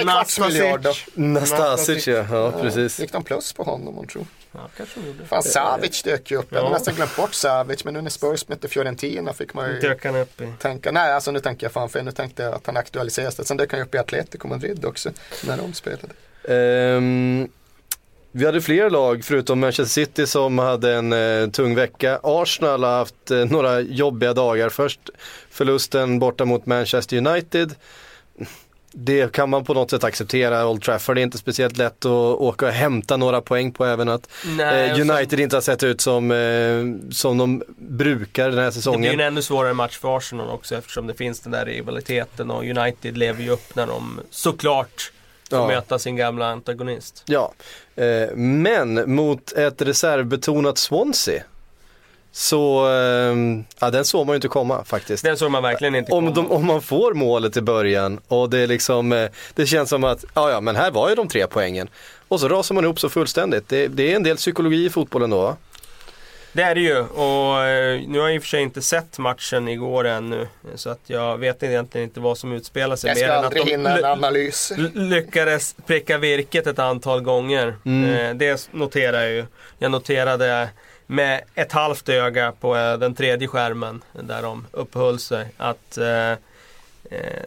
[SPEAKER 3] Nastasic.
[SPEAKER 2] miljard då.
[SPEAKER 1] Nastasic ja, ja precis.
[SPEAKER 2] Gick de plus på honom man tror.
[SPEAKER 3] ja, kanske de gjorde.
[SPEAKER 2] Fan Savic dök ju upp. Jag
[SPEAKER 3] Ja.
[SPEAKER 2] hade nästan glömt bort Savic men nu när Spurs mötte Fiorentina fick man ju
[SPEAKER 3] Dök han upp i.
[SPEAKER 2] tänka. Nej alltså nu tänker jag fan fel. Nu tänkte jag att han aktualiseras. Sen dök han ju upp i Atletico Madrid också. När de spelade.
[SPEAKER 1] Ehm, vi hade fler lag förutom Manchester City som hade en eh, tung vecka. Arsenal har haft eh, några jobbiga dagar. Först förlusten borta mot Manchester United. Det kan man på något sätt acceptera. Old Trafford är inte speciellt lätt att åka och hämta några poäng på även att
[SPEAKER 3] Nej,
[SPEAKER 1] eh,
[SPEAKER 3] och sen-
[SPEAKER 1] United inte har sett ut som, eh, som de brukar den här
[SPEAKER 3] Det blir
[SPEAKER 1] säsongen.
[SPEAKER 3] en ännu svårare match för Arsenal också eftersom det finns den där rivaliteten och United lever ju upp när de såklart
[SPEAKER 1] Ja.
[SPEAKER 3] möta sin gamla antagonist.
[SPEAKER 1] Ja, eh, men mot ett reservbetonat Swansea så, eh, ja den såg man ju inte komma faktiskt.
[SPEAKER 3] Den såg man verkligen inte
[SPEAKER 1] Om,
[SPEAKER 3] komma.
[SPEAKER 1] de, om man får målet i början och det är liksom, eh, det känns som att, ja ja men här var ju de tre poängen. Och så rasar man ihop så fullständigt. Det, det är en del psykologi i fotbollen då va?
[SPEAKER 3] Det är det ju och eh, nu har jag i och för sig inte sett matchen igår ännu. Så att jag vet egentligen inte vad som utspelar sig.
[SPEAKER 2] Jag ska
[SPEAKER 3] mer än att
[SPEAKER 2] aldrig
[SPEAKER 3] de
[SPEAKER 2] hinna en
[SPEAKER 3] ly-
[SPEAKER 2] analys.
[SPEAKER 3] lyckades pricka virket ett antal gånger.
[SPEAKER 1] Mm.
[SPEAKER 3] Eh, det noterar jag ju. Jag noterade med ett halvt öga på eh, den tredje skärmen där de uppehöll sig att eh,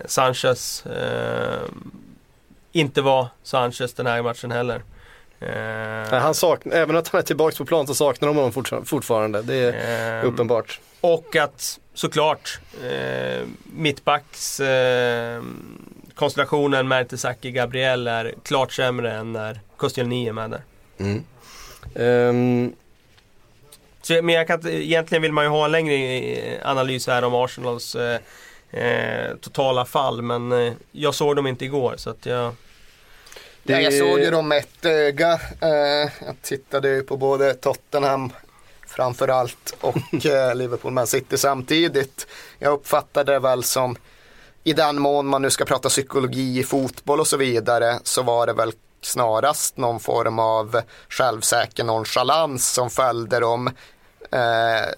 [SPEAKER 3] Sanchez eh, inte var Sanchez den här matchen heller. Eh,
[SPEAKER 1] Nej, Han saknar, även att han är tillbaka på plan så saknar de honom fortfar- fortfarande. Det är
[SPEAKER 3] eh,
[SPEAKER 1] uppenbart.
[SPEAKER 3] och att såklart eh, mittbacks eh, konstellationen Mertesacker Gabriel är klart sämre än när Koscielny är med där.
[SPEAKER 1] Ehm,
[SPEAKER 3] Så, men jag kan, egentligen vill man ju ha en längre eh, analys här om Arsenals eh, eh, totala fall men eh, jag såg dem inte igår så att jag...
[SPEAKER 1] det-
[SPEAKER 2] Ja, jag såg ju dem med ett öga. Eh, jag tittade ju på både Tottenham framförallt och [laughs] eh, Liverpool Man City samtidigt. Jag uppfattade det väl som i den mån man nu ska prata psykologi i fotboll och så vidare så var det väl snarast någon form av självsäker nonchalans som följde dem eh,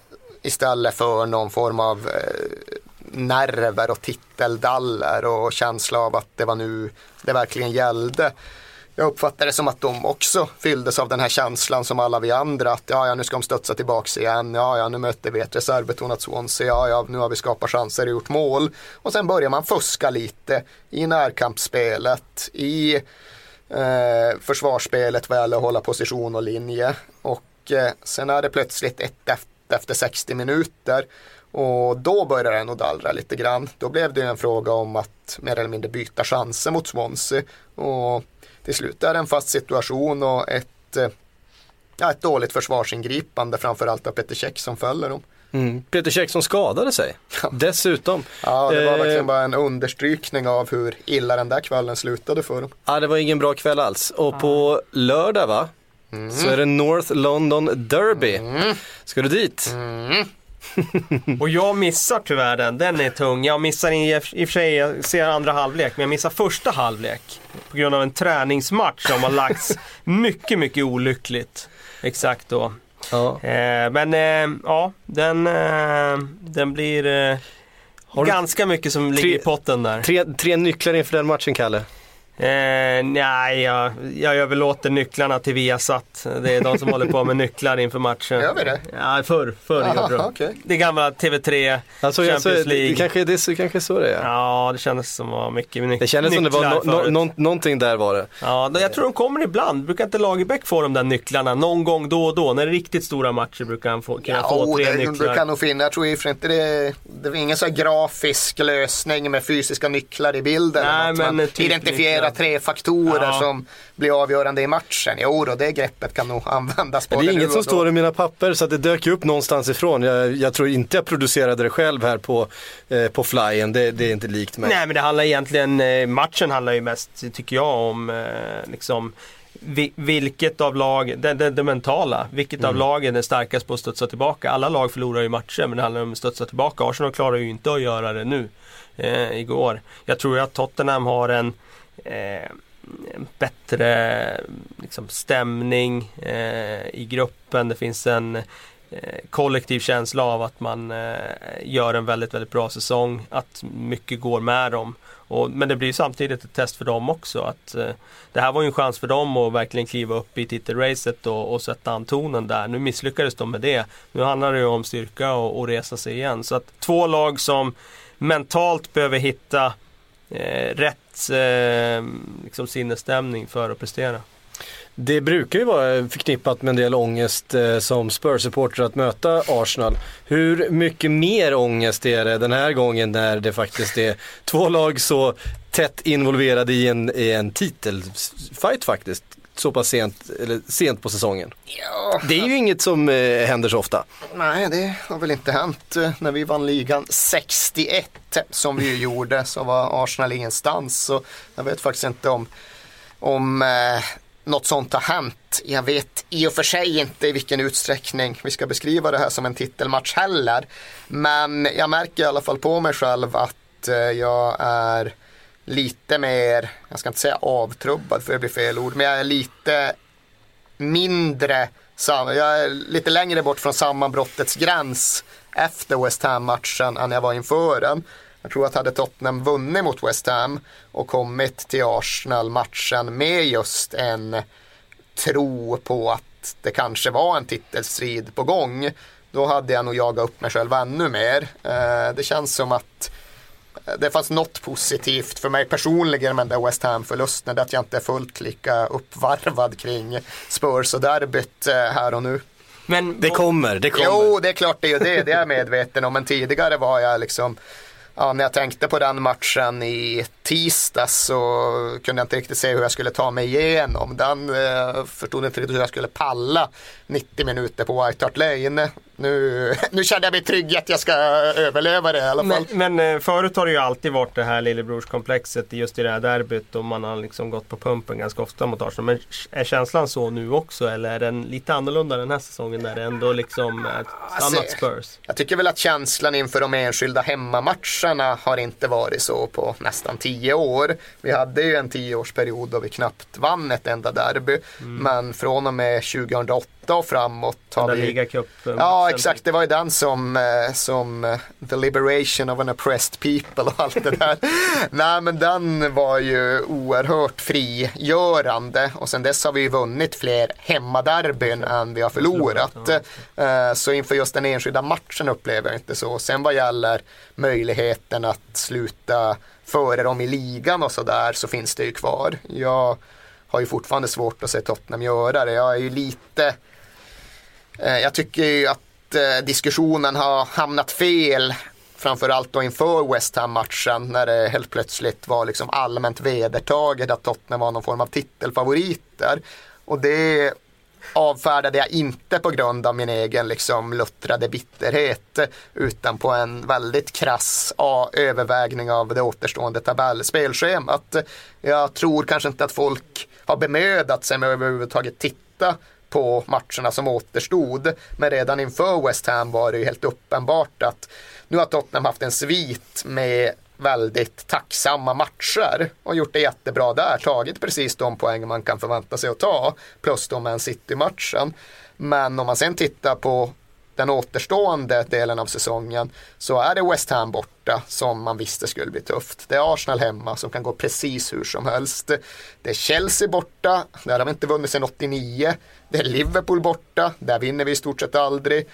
[SPEAKER 2] istället för någon form av eh, nerver och titeldaller och känsla av att det var nu det verkligen gällde. Jag uppfattade det som att de också fylldes av den här känslan som alla vi andra. Att ja, ja nu ska de studsa tillbaks igen. Ja, ja, nu möter vi ett reservbetonat Swansea. Ja, ja, nu har vi skapat chanser och gjort mål. Och sen börjar man fuska lite i närkampsspelet, i eh, försvarsspelet vad gäller att hålla position och linje. Och eh, sen är det plötsligt ett efter, efter 60 minuter. Och då började det nog dallra lite grann. Då blev det ju en fråga om att mer eller mindre byta chanser mot Swansea. Och till slut är det en fast situation och ett, eh, ja, ett dåligt försvarsingripande framförallt av Peter Käck som följer dem.
[SPEAKER 1] mm. Peter Käck som skadade sig. Dessutom.
[SPEAKER 2] Ja, det var
[SPEAKER 1] Eh,
[SPEAKER 2] verkligen bara en understrykning av hur illa den där kvällen slutade för dem.
[SPEAKER 1] Ja, det var ingen bra kväll alls. Och på lördag va? Så är det North London Derby. Ska du dit? [laughs]
[SPEAKER 3] Och jag missar tyvärr den, den är tung. Jag missar i, i och för sig, jag ser andra halvlek, men jag missar första halvlek. På grund av en träningsmatch som har lagts [laughs] mycket, mycket olyckligt. Exakt då.
[SPEAKER 1] Ja.
[SPEAKER 3] Eh, men eh, ja, den, eh, den blir eh, ganska mycket som ligger i potten där.
[SPEAKER 1] Tre, tre nycklar inför den matchen, Kalle.
[SPEAKER 3] Eh, nej, jag, jag överlåter nycklarna till Viasat. Det är de som håller på med nycklar inför matchen.
[SPEAKER 2] Gör vi det?
[SPEAKER 3] Ja, förr, förr
[SPEAKER 2] Aha,
[SPEAKER 3] gjorde de.
[SPEAKER 2] okej.
[SPEAKER 3] Det gamla TV3,
[SPEAKER 1] Alltså,
[SPEAKER 3] Champions
[SPEAKER 1] alltså,
[SPEAKER 3] League.
[SPEAKER 1] det kanske det, så, kanske är så det är.
[SPEAKER 3] Ja, det kändes som var mycket nyc-
[SPEAKER 1] Det kändes som det var
[SPEAKER 3] nycklar
[SPEAKER 1] no, no, no, någonting där var det.
[SPEAKER 3] Ja, jag tror de kommer ibland. Brukar inte Lagerbäck få de där nycklarna någon gång då och då? När det är riktigt stora matcher brukar han få, kunna
[SPEAKER 2] Ja,
[SPEAKER 3] få tre
[SPEAKER 2] det,
[SPEAKER 3] nycklar.
[SPEAKER 2] det kan nog finnas. Jag tror i inte det, det är ingen så grafisk lösning med fysiska nycklar i bilden.
[SPEAKER 3] Nej,
[SPEAKER 2] något.
[SPEAKER 3] men
[SPEAKER 2] Man
[SPEAKER 3] typ
[SPEAKER 2] identifiera
[SPEAKER 3] nycklar.
[SPEAKER 2] tre faktorer
[SPEAKER 3] Ja.
[SPEAKER 2] som blir avgörande i matchen. Jo då, det greppet kan nog användas både
[SPEAKER 1] det är inget som står i mina papper så att det dök upp någonstans ifrån. Jag, jag tror inte jag producerade det själv här på, eh, på flyen. Det, det är inte likt mig.
[SPEAKER 3] Nej men det handlar egentligen, eh, matchen handlar ju mest tycker jag om eh, liksom vi- vilket av lag, det, det, det mentala, vilket
[SPEAKER 1] Mm.
[SPEAKER 3] av lagen är starkast på att studsa tillbaka. Alla lag förlorar ju matcher men det handlar om att studsa tillbaka. Arsenal klarar ju inte att göra det nu eh, igår. Jag tror ju att Tottenham har en eh, en bättre liksom, stämning eh, i gruppen. Det finns en eh, kollektiv känsla av att man eh, gör en väldigt, väldigt bra säsong. Att mycket går med dem. Och, men det blir samtidigt ett test för dem också. Att, eh, det här var ju en chans för dem att verkligen kliva upp i titelracet och, och sätta an tonen där. Nu misslyckades de med det. Nu handlar det ju om styrka och, och resa sig igen. Så att två lag som mentalt behöver hitta eh, rätt eh, liksom sinnesstämning för att prestera.
[SPEAKER 1] Det brukar ju vara förknippat med en del ångest eh, som Spurs-supporter att möta Arsenal. Hur mycket mer ångest är det den här gången när det faktiskt är två lag så tätt involverade i en, i en titelfight faktiskt? Så pass sent, eller sent på säsongen.
[SPEAKER 2] Ja,
[SPEAKER 1] Det är ju inget som eh, händer så ofta.
[SPEAKER 2] nej, det har väl inte hänt. Eh, När vi vann ligan 61 som vi ju gjorde så var Arsenal ingenstans. Så jag vet faktiskt inte om, om eh, något sånt har hänt. Jag vet i och för sig inte i vilken utsträckning vi ska beskriva det här som en titelmatch heller. Men jag märker i alla fall på mig själv att eh, jag är lite mer, jag ska inte säga avtrubbad för det blir fel ord, men jag är lite mindre, jag är lite längre bort från sammanbrottets gräns efter West Ham-matchen än jag var inför den. Jag tror att hade Tottenham vunnit mot West Ham och kommit till Arsenal-matchen med just en tro på att det kanske var en titelstrid på gång, då hade jag nog jagat upp mig själv ännu mer. Eh, det känns som att det fanns något positivt för mig personligen med den där West Ham-förlusten. det är Att jag inte är fullt lika uppvarvad kring Spurs och derbyt eh, här och nu.
[SPEAKER 3] Men,
[SPEAKER 1] Det kommer, det kommer.
[SPEAKER 2] Jo, det är klart det är det, det är jag medveten om. Men tidigare var jag liksom, ja, när jag tänkte på den matchen i tisdags så kunde jag inte riktigt se hur jag skulle ta mig igenom den. Eh, förstod inte riktigt hur jag skulle palla 90 minuter på White Hart Lane. Nu, nu känner jag mig trygg att jag ska överleva det i alla fall.
[SPEAKER 3] Men, men eh, förut har det ju alltid varit det här lillebrorskomplexet just i det här derbyt och man har liksom gått på pumpen ganska ofta mot Arsenal. Men är känslan så nu också eller är den lite annorlunda den här säsongen där det ändå liksom är ett
[SPEAKER 2] Alltså,
[SPEAKER 3] annat Spurs?
[SPEAKER 2] Jag tycker väl att känslan inför de enskilda hemmamatcherna har inte varit så på nästan tio år. Vi hade ju en tioårsperiod då vi knappt vann ett enda derby. Men från och med 2008 och framåt har.
[SPEAKER 3] Den
[SPEAKER 2] vi
[SPEAKER 3] ligacupen.
[SPEAKER 2] Ja exakt, det var ju den som, eh, som eh, The Liberation of an Oppressed People och allt det där. [laughs] Nej men den var ju oerhört frigörande och sen dess har vi ju vunnit fler hemmaderbyn än vi har förlorat. Eh, Så inför just den enskilda matchen upplever jag inte så. Sen vad gäller möjligheten att sluta före dem i ligan och sådär så finns det ju kvar. Jag har ju fortfarande svårt att se Tottenham göra det. Jag är ju lite Eh, jag tycker ju att eh, diskussionen har hamnat fel. Framförallt då inför West Ham-matchen när det helt plötsligt var liksom allmänt vedertaget att Tottenham var någon form av titelfavoriter. Och det avfärdade jag inte på grund av min egen liksom luttrade bitterhet utan på en väldigt krass övervägning av det återstående tabellspelschemat. Jag tror kanske inte att folk har bemödat sig med att överhuvudtaget titta på matcherna som återstod. Men redan inför West Ham var det ju helt uppenbart att nu har Tottenham haft en svit med väldigt tacksamma matcher och gjort det jättebra där. Tagit precis de poäng man kan förvänta sig att ta plus då Man City-matchen. Men om man sen tittar på den återstående delen av säsongen så är det West Ham borta som man visste skulle bli tufft. Det är Arsenal hemma som kan gå precis hur som helst. Det är Chelsea borta, där har vi inte vunnit sedan 89. Det är Liverpool borta, där vinner vi i stort sett aldrig.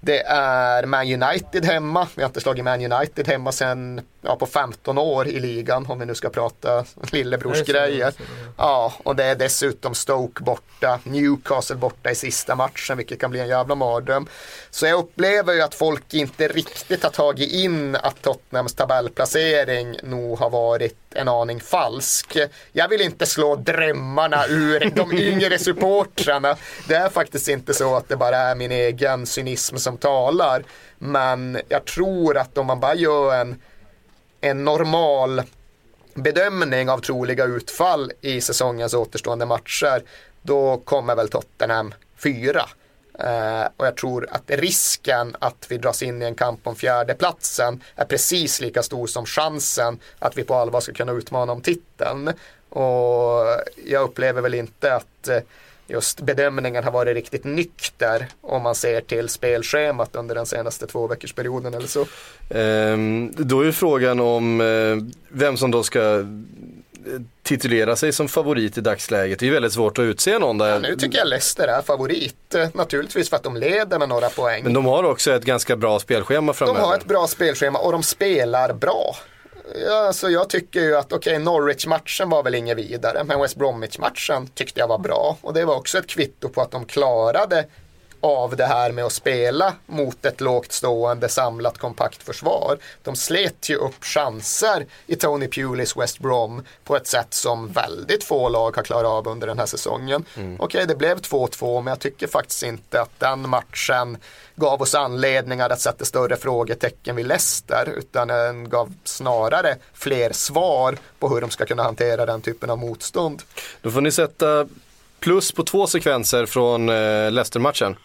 [SPEAKER 2] Det är Man United hemma, vi har inte slagit Man United hemma sedan ja, på 15 år i ligan om vi nu ska prata lillebrorsgrejer. Ja, och det är dessutom Stoke borta, Newcastle borta i sista matchen vilket kan bli en jävla mardröm. Så jag upplever ju att folk inte riktigt har tagit in att Tottenhams tabellplacering nog har varit en aning falsk. Jag vill inte slå drömmarna ur de [laughs] yngre supportrarna. Det är faktiskt inte så att det bara är min egen cynism som talar. Men jag tror att om man bara gör en, en normal bedömning av troliga utfall i säsongens återstående matcher då kommer väl Tottenham fyra. Eh, och jag tror att risken att vi dras in i en kamp om fjärdeplatsen är precis lika stor som chansen att vi på allvar ska kunna utmana om titeln. Och jag upplever väl inte att eh, just bedömningen har varit riktigt nykter om man ser till spelschemat under den senaste två veckors perioden eller så.
[SPEAKER 1] Ehm, då är ju frågan om eh, vem som då ska titulera sig som favorit i dagsläget. Det är ju väldigt svårt att utse någon där.
[SPEAKER 2] Ja, nu tycker jag Leicester är favorit. Eh, Naturligtvis för att de leder med några poäng.
[SPEAKER 1] Men de har också ett ganska bra spelschema
[SPEAKER 2] De
[SPEAKER 1] framöver.
[SPEAKER 2] har ett bra spelschema och de spelar bra. Ja, alltså jag tycker ju att okej, Norwich-matchen var väl inget vidare, men West Bromwich-matchen tyckte jag var bra. Och det var också ett kvitto på att de klarade av det här med att spela mot ett lågt stående samlat kompakt försvar. De slet ju upp chanser i Tony Pulis West Brom på ett sätt som väldigt få lag har klarat av under den här säsongen. Okej, det blev 2-2 men jag tycker faktiskt inte att den matchen gav oss anledningar att sätta större frågetecken vid Leicester utan den gav snarare fler svar på hur de ska kunna hantera den typen av motstånd.
[SPEAKER 1] Då får ni sätta plus på två sekvenser från eh, Leicester-matchen.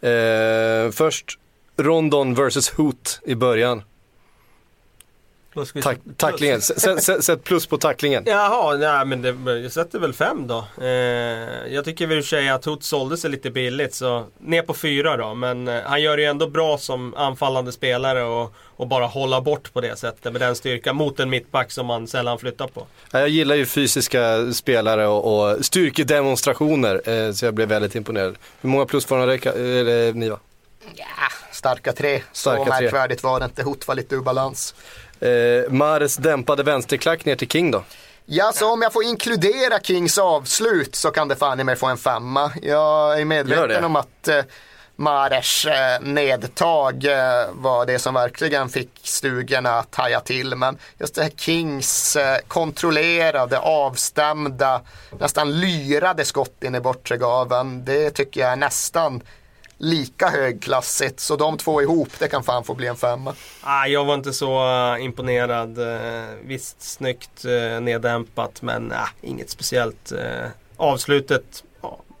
[SPEAKER 1] Eh, först Rondon vs Hoot i början.
[SPEAKER 3] Se-
[SPEAKER 1] tacklingen, sätt, plus på tacklingen.
[SPEAKER 3] Jaha, nej men det, jag sätter väl fem då. Eh, jag tycker väl i och för sig att Hoot sålde sig lite billigt så ner på fyra då. Men eh, han gör det ju ändå bra som anfallande spelare och, och bara hålla bort på det sättet med den styrka mot en mittback som man sällan flyttar på.
[SPEAKER 1] Ja, Jag gillar ju fysiska spelare och, och styrkedemonstrationer eh, så jag blev väldigt imponerad. Hur många plus får han räcka, eller Niva?
[SPEAKER 2] Ja, starka tre.
[SPEAKER 1] Starka
[SPEAKER 2] så
[SPEAKER 1] tre.
[SPEAKER 2] märkvärdigt var det inte. Hot var lite ur balans.
[SPEAKER 1] Eh, Mares dämpade vänsterklack ner till King då?
[SPEAKER 2] Ja, så om jag får inkludera Kings avslut så kan det fan i mig få en femma. Jag är medveten om att eh, Mares eh, nedtag eh, var det som verkligen fick stugorna att haja till. Men just det här Kings eh, kontrollerade, avstämda, nästan lyrade skott in i bortre gaven. Det tycker jag är nästan lika högklassigt. Så de två ihop, det kan fan få bli en femma.
[SPEAKER 3] Ah, jag var inte så eh, imponerad. Eh, visst snyggt eh, neddämpat men ah, inget speciellt. Avslutet, avslutet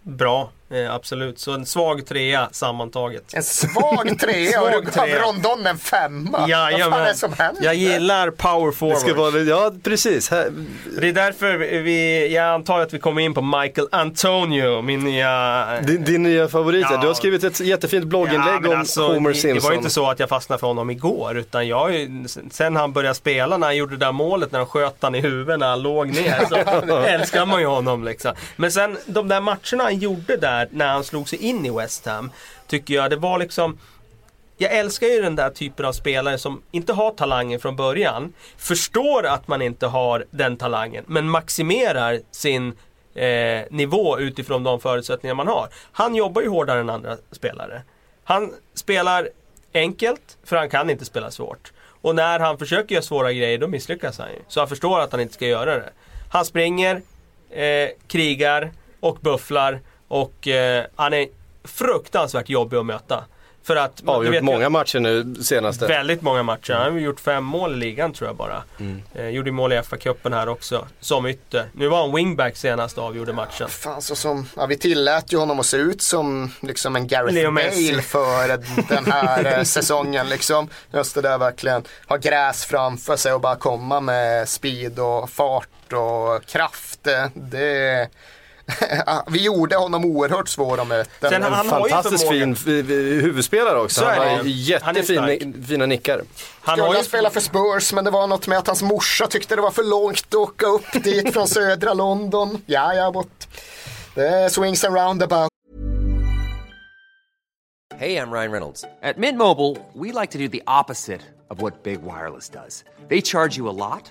[SPEAKER 3] bra. Eh, absolut, så en svag trea sammantaget.
[SPEAKER 2] En svag trea och du gav Rondon en femma.
[SPEAKER 3] Ja,
[SPEAKER 2] Vad fan är det som händer?
[SPEAKER 3] Jag gillar power forward.
[SPEAKER 1] Det ska vara, ja, precis. Här.
[SPEAKER 3] Det är därför vi, jag antar att vi kommer in på Michael Antonio, min nya...
[SPEAKER 1] Din, din nya favorit, ja. Du har skrivit ett jättefint blogginlägg
[SPEAKER 3] ja,
[SPEAKER 1] om
[SPEAKER 3] alltså,
[SPEAKER 1] Homer
[SPEAKER 3] det,
[SPEAKER 1] Simpson.
[SPEAKER 3] Det var ju inte så att jag fastnade för honom igår, utan jag, sen han började spela, när han gjorde det där målet, när han sköt han i huvudet när han låg ner, så [laughs] älskar man ju honom liksom. Men sen de där matcherna han gjorde där, när han slog sig in i West Ham. Tycker jag det var liksom jag älskar ju den där typen av spelare som inte har talangen från början. Förstår att man inte har den talangen men maximerar sin eh, nivå utifrån de förutsättningar man har. Han jobbar ju hårdare än andra spelare. Han spelar enkelt för han kan inte spela svårt. Och när han försöker göra svåra grejer då misslyckas han ju. Så han förstår att han inte ska göra det. Han springer, eh, krigar och bufflar och eh, han är fruktansvärt jobbig att möta. För att,
[SPEAKER 1] Avgjort vet, många matcher nu senaste.
[SPEAKER 3] Väldigt många matcher. Han har gjort fem mål i ligan tror jag bara. Mm. Eh, gjorde mål i FA-cupen här också, som ytter. Nu var han wingback senast och avgjorde matchen.
[SPEAKER 2] Fan, så som, ja, vi tillät ju honom att se ut som liksom en Gareth Leo Bale Messi. för [laughs] den här eh, säsongen. Liksom. Just det där verkligen, ha gräs framför sig och bara komma med speed och fart och kraft. Det vi gjorde honom oerhört svår att möta.
[SPEAKER 1] Sen, en fantastiskt fin huvudspelare också. Så han har jättefina nickar.
[SPEAKER 2] Han Skulle ha spela för Spurs men det var något med att hans morsa tyckte det var för långt att åka upp dit från [laughs] södra London. Ja, ja, but the swings and roundabout.
[SPEAKER 4] Hej, jag Ryan Reynolds. At Mint Mobile, we like to do the opposite of what Big Wireless does. They charge you a lot.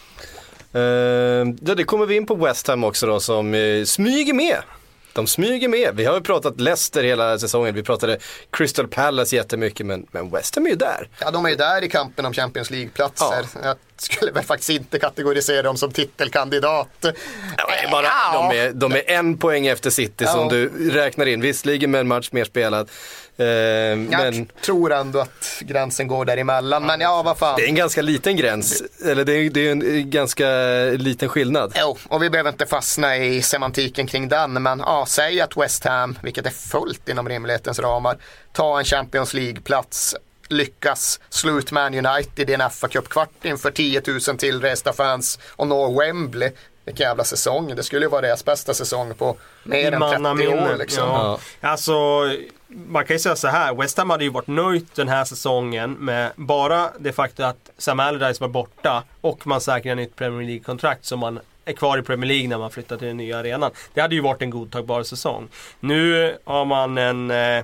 [SPEAKER 1] Uh, ja, det kommer vi in på West Ham också då som uh, smyger med. De smyger med. Vi har ju pratat Leicester hela säsongen. Vi pratade Crystal Palace jättemycket men, men West Ham är ju där.
[SPEAKER 2] Ja de är ju där i kampen om Champions League-platser. Ja. Jag skulle väl faktiskt inte kategorisera dem som titelkandidat. Ja,
[SPEAKER 1] bara, ja. de, är, de är en poäng efter City ja. som du räknar in. Visserligen med en match mer spelad.
[SPEAKER 2] Eh, jag men... tror ändå att gränsen går däremellan. Men ja, vad fan.
[SPEAKER 1] Det är en ganska liten gräns. Eller det är, det är en ganska liten skillnad.
[SPEAKER 2] Jo, och vi behöver inte fastna i semantiken kring den. Men ja, säg att West Ham, vilket är fullt inom rimlighetens ramar, tar en Champions League-plats lyckas slå ut Man United i en fa Cup-kvart inför 10 000 tillresta fans och nå Wembley. Vilken jävla säsong. Det skulle ju vara deras bästa säsong på mer än 30 år. Liksom. Ja.
[SPEAKER 3] Alltså, man kan ju säga så här. West Ham hade ju varit nöjt den här säsongen med bara det faktum att Sam Allardyce var borta och man säkrar nytt Premier League-kontrakt som man är kvar i Premier League när man flyttar till den nya arenan. Det hade ju varit en godtagbar säsong. Nu har man en eh,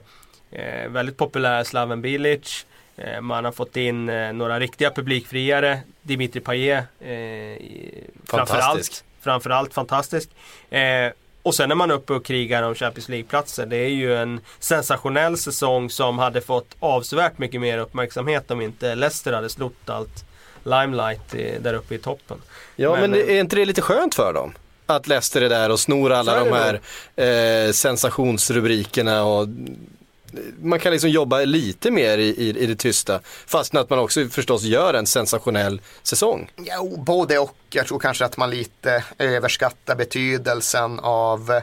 [SPEAKER 3] eh väldigt populär Slaven Bilic. Eh, man har fått in eh, några riktiga publikfriare. Dimitri Payet eh, framförallt, framförallt fantastisk. Och sen är man uppe och krigar om Champions League-platser. Det är ju en sensationell säsong som hade fått avsevärt mycket mer uppmärksamhet om inte Leicester hade slott allt limelight där uppe i toppen.
[SPEAKER 1] Ja men, men är inte det lite skönt för dem? Att Leicester är där och snor alla de här eh, sensationsrubrikerna och man kan liksom jobba lite mer i, i, i det tysta. fastän att man också förstås gör en sensationell säsong.
[SPEAKER 2] Jo, både och. Jag tror kanske att man lite överskattar betydelsen av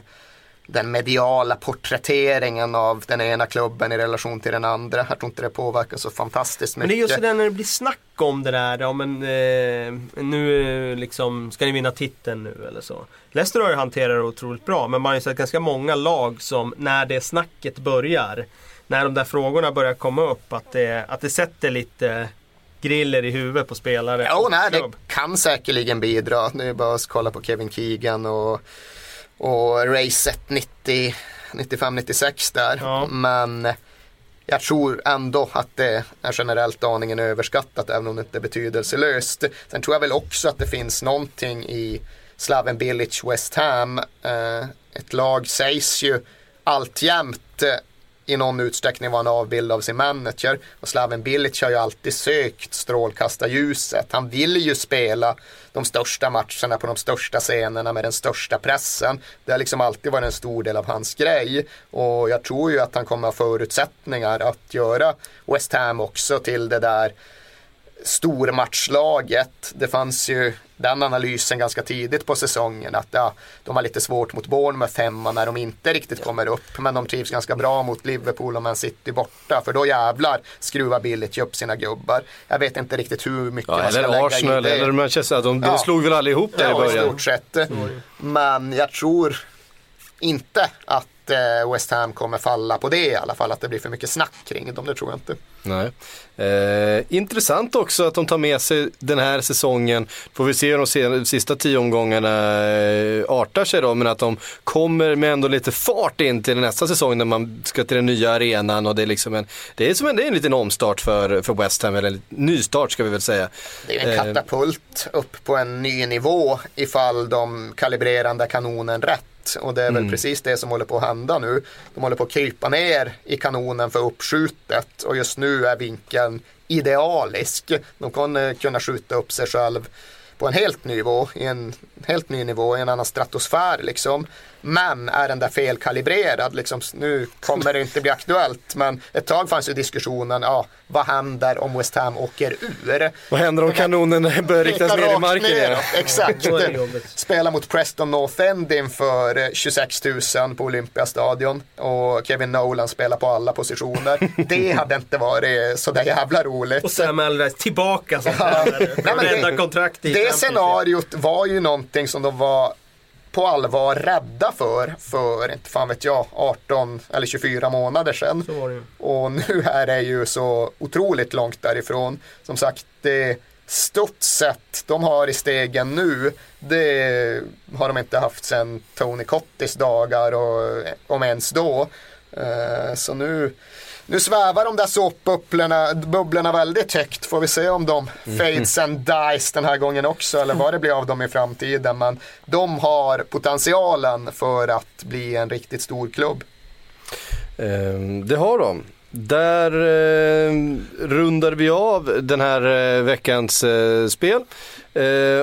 [SPEAKER 2] den mediala porträtteringen av den ena klubben i relation till den andra. Jag tror inte det påverkar så fantastiskt
[SPEAKER 3] Men
[SPEAKER 2] mycket.
[SPEAKER 3] det är just det där när det blir snack om det där, ja men eh, nu eh, liksom, ska ni vinna titeln nu eller så. Leicester har ju hanterat det otroligt bra, men man har ju sett ganska många lag som när det snacket börjar, när de där frågorna börjar komma upp, att det, att det sätter lite griller i huvudet på spelare och
[SPEAKER 2] nej, det kan säkerligen bidra. Det är bara att kolla på Kevin Keegan och, och racet 90, 95-96 där.
[SPEAKER 3] Ja.
[SPEAKER 2] Men jag tror ändå att det är generellt aningen överskattat även om det inte är betydelselöst. Sen tror jag väl också att det finns någonting i Slaven Bilic West Ham. Eh, ett lag sägs ju alltjämt eh, i någon utsträckning vara en avbild av sin manager. Och Slaven Bilic har ju alltid sökt strålkastarljuset. Han vill ju spela de största matcherna på de största scenerna med den största pressen. Det har liksom alltid varit en stor del av hans grej. Och jag tror ju att han kommer ha förutsättningar att göra West Ham också till det där stormatchlaget. Det fanns ju den analysen ganska tidigt på säsongen att ja, de har lite svårt mot Bournemouth hemma när de inte riktigt kommer upp. Men de trivs ganska bra mot Liverpool och Man City borta. För då jävlar skruvar Billich upp sina gubbar. Jag vet inte riktigt hur mycket
[SPEAKER 1] Ja,
[SPEAKER 2] man ska
[SPEAKER 1] eller
[SPEAKER 2] lägga
[SPEAKER 1] Arsenal
[SPEAKER 2] i det.
[SPEAKER 1] eller Manchester, de, de
[SPEAKER 2] Ja.
[SPEAKER 1] slog väl allihop där i
[SPEAKER 2] Ja, i
[SPEAKER 1] början.
[SPEAKER 2] stort sett. Men jag tror inte att eh, West Ham kommer falla på det i alla fall. Att det blir för mycket snack kring dem, det tror jag inte.
[SPEAKER 1] Nej. Eh, intressant också att de tar med sig den här säsongen. Får vi se hur de sen- sista tio omgångarna eh, artar sig då. Men att de kommer med ändå lite fart in till nästa säsong när man ska till den nya arenan. Och det är liksom en, det är som en, det är en liten omstart för, för West Ham. Eller en nystart ska vi väl säga.
[SPEAKER 2] Det är en
[SPEAKER 1] Eh,
[SPEAKER 2] katapult upp på en ny nivå ifall de kalibrerar den där kanonen rätt. Och det är väl precis det som håller på att hända nu. De håller på att krypa ner i kanonen för uppskjutet och just nu är vinkeln idealisk. De kan eh, kunna skjuta upp sig själv på en helt ny nivå, i en helt ny nivå, i en annan stratosfär liksom. Men är den där felkalibrerad, liksom, nu kommer det inte bli aktuellt. Men ett tag fanns ju diskussionen, ja, vad händer om West Ham åker ur?
[SPEAKER 1] Vad händer om kanonen börjar riktas ner i marken
[SPEAKER 2] neråt, Exakt. [laughs] Spela mot Preston North End inför eh, 26 000 på Olympiastadion. Och Kevin Nolan spelar på alla positioner. [laughs] Det hade inte varit sådär jävla roligt.
[SPEAKER 3] Och Sam Allardyce tillbaka som tränare.
[SPEAKER 2] Nej, men
[SPEAKER 3] Rädda
[SPEAKER 2] det-
[SPEAKER 3] kontrakt i
[SPEAKER 2] Det
[SPEAKER 3] Championship.
[SPEAKER 2] scenariot var ju någonting som de var på allvar rädda för, för inte fan vet jag, 18 eller 24 månader sedan. Och nu är det ju så otroligt långt därifrån. Som sagt, det studset de har i stegen nu, det har de inte haft sedan Tony Cottis dagar och om ens då. Eh, Så nu, nu svävar de där såpbubblorna bubblorna väldigt högt. Får vi se om de fades and dies den här gången också eller vad det blir av dem i framtiden. Men de har potentialen för att bli en riktigt stor klubb.
[SPEAKER 1] Eh, det har de. Där eh, rundar vi av den här eh, veckans eh, spel.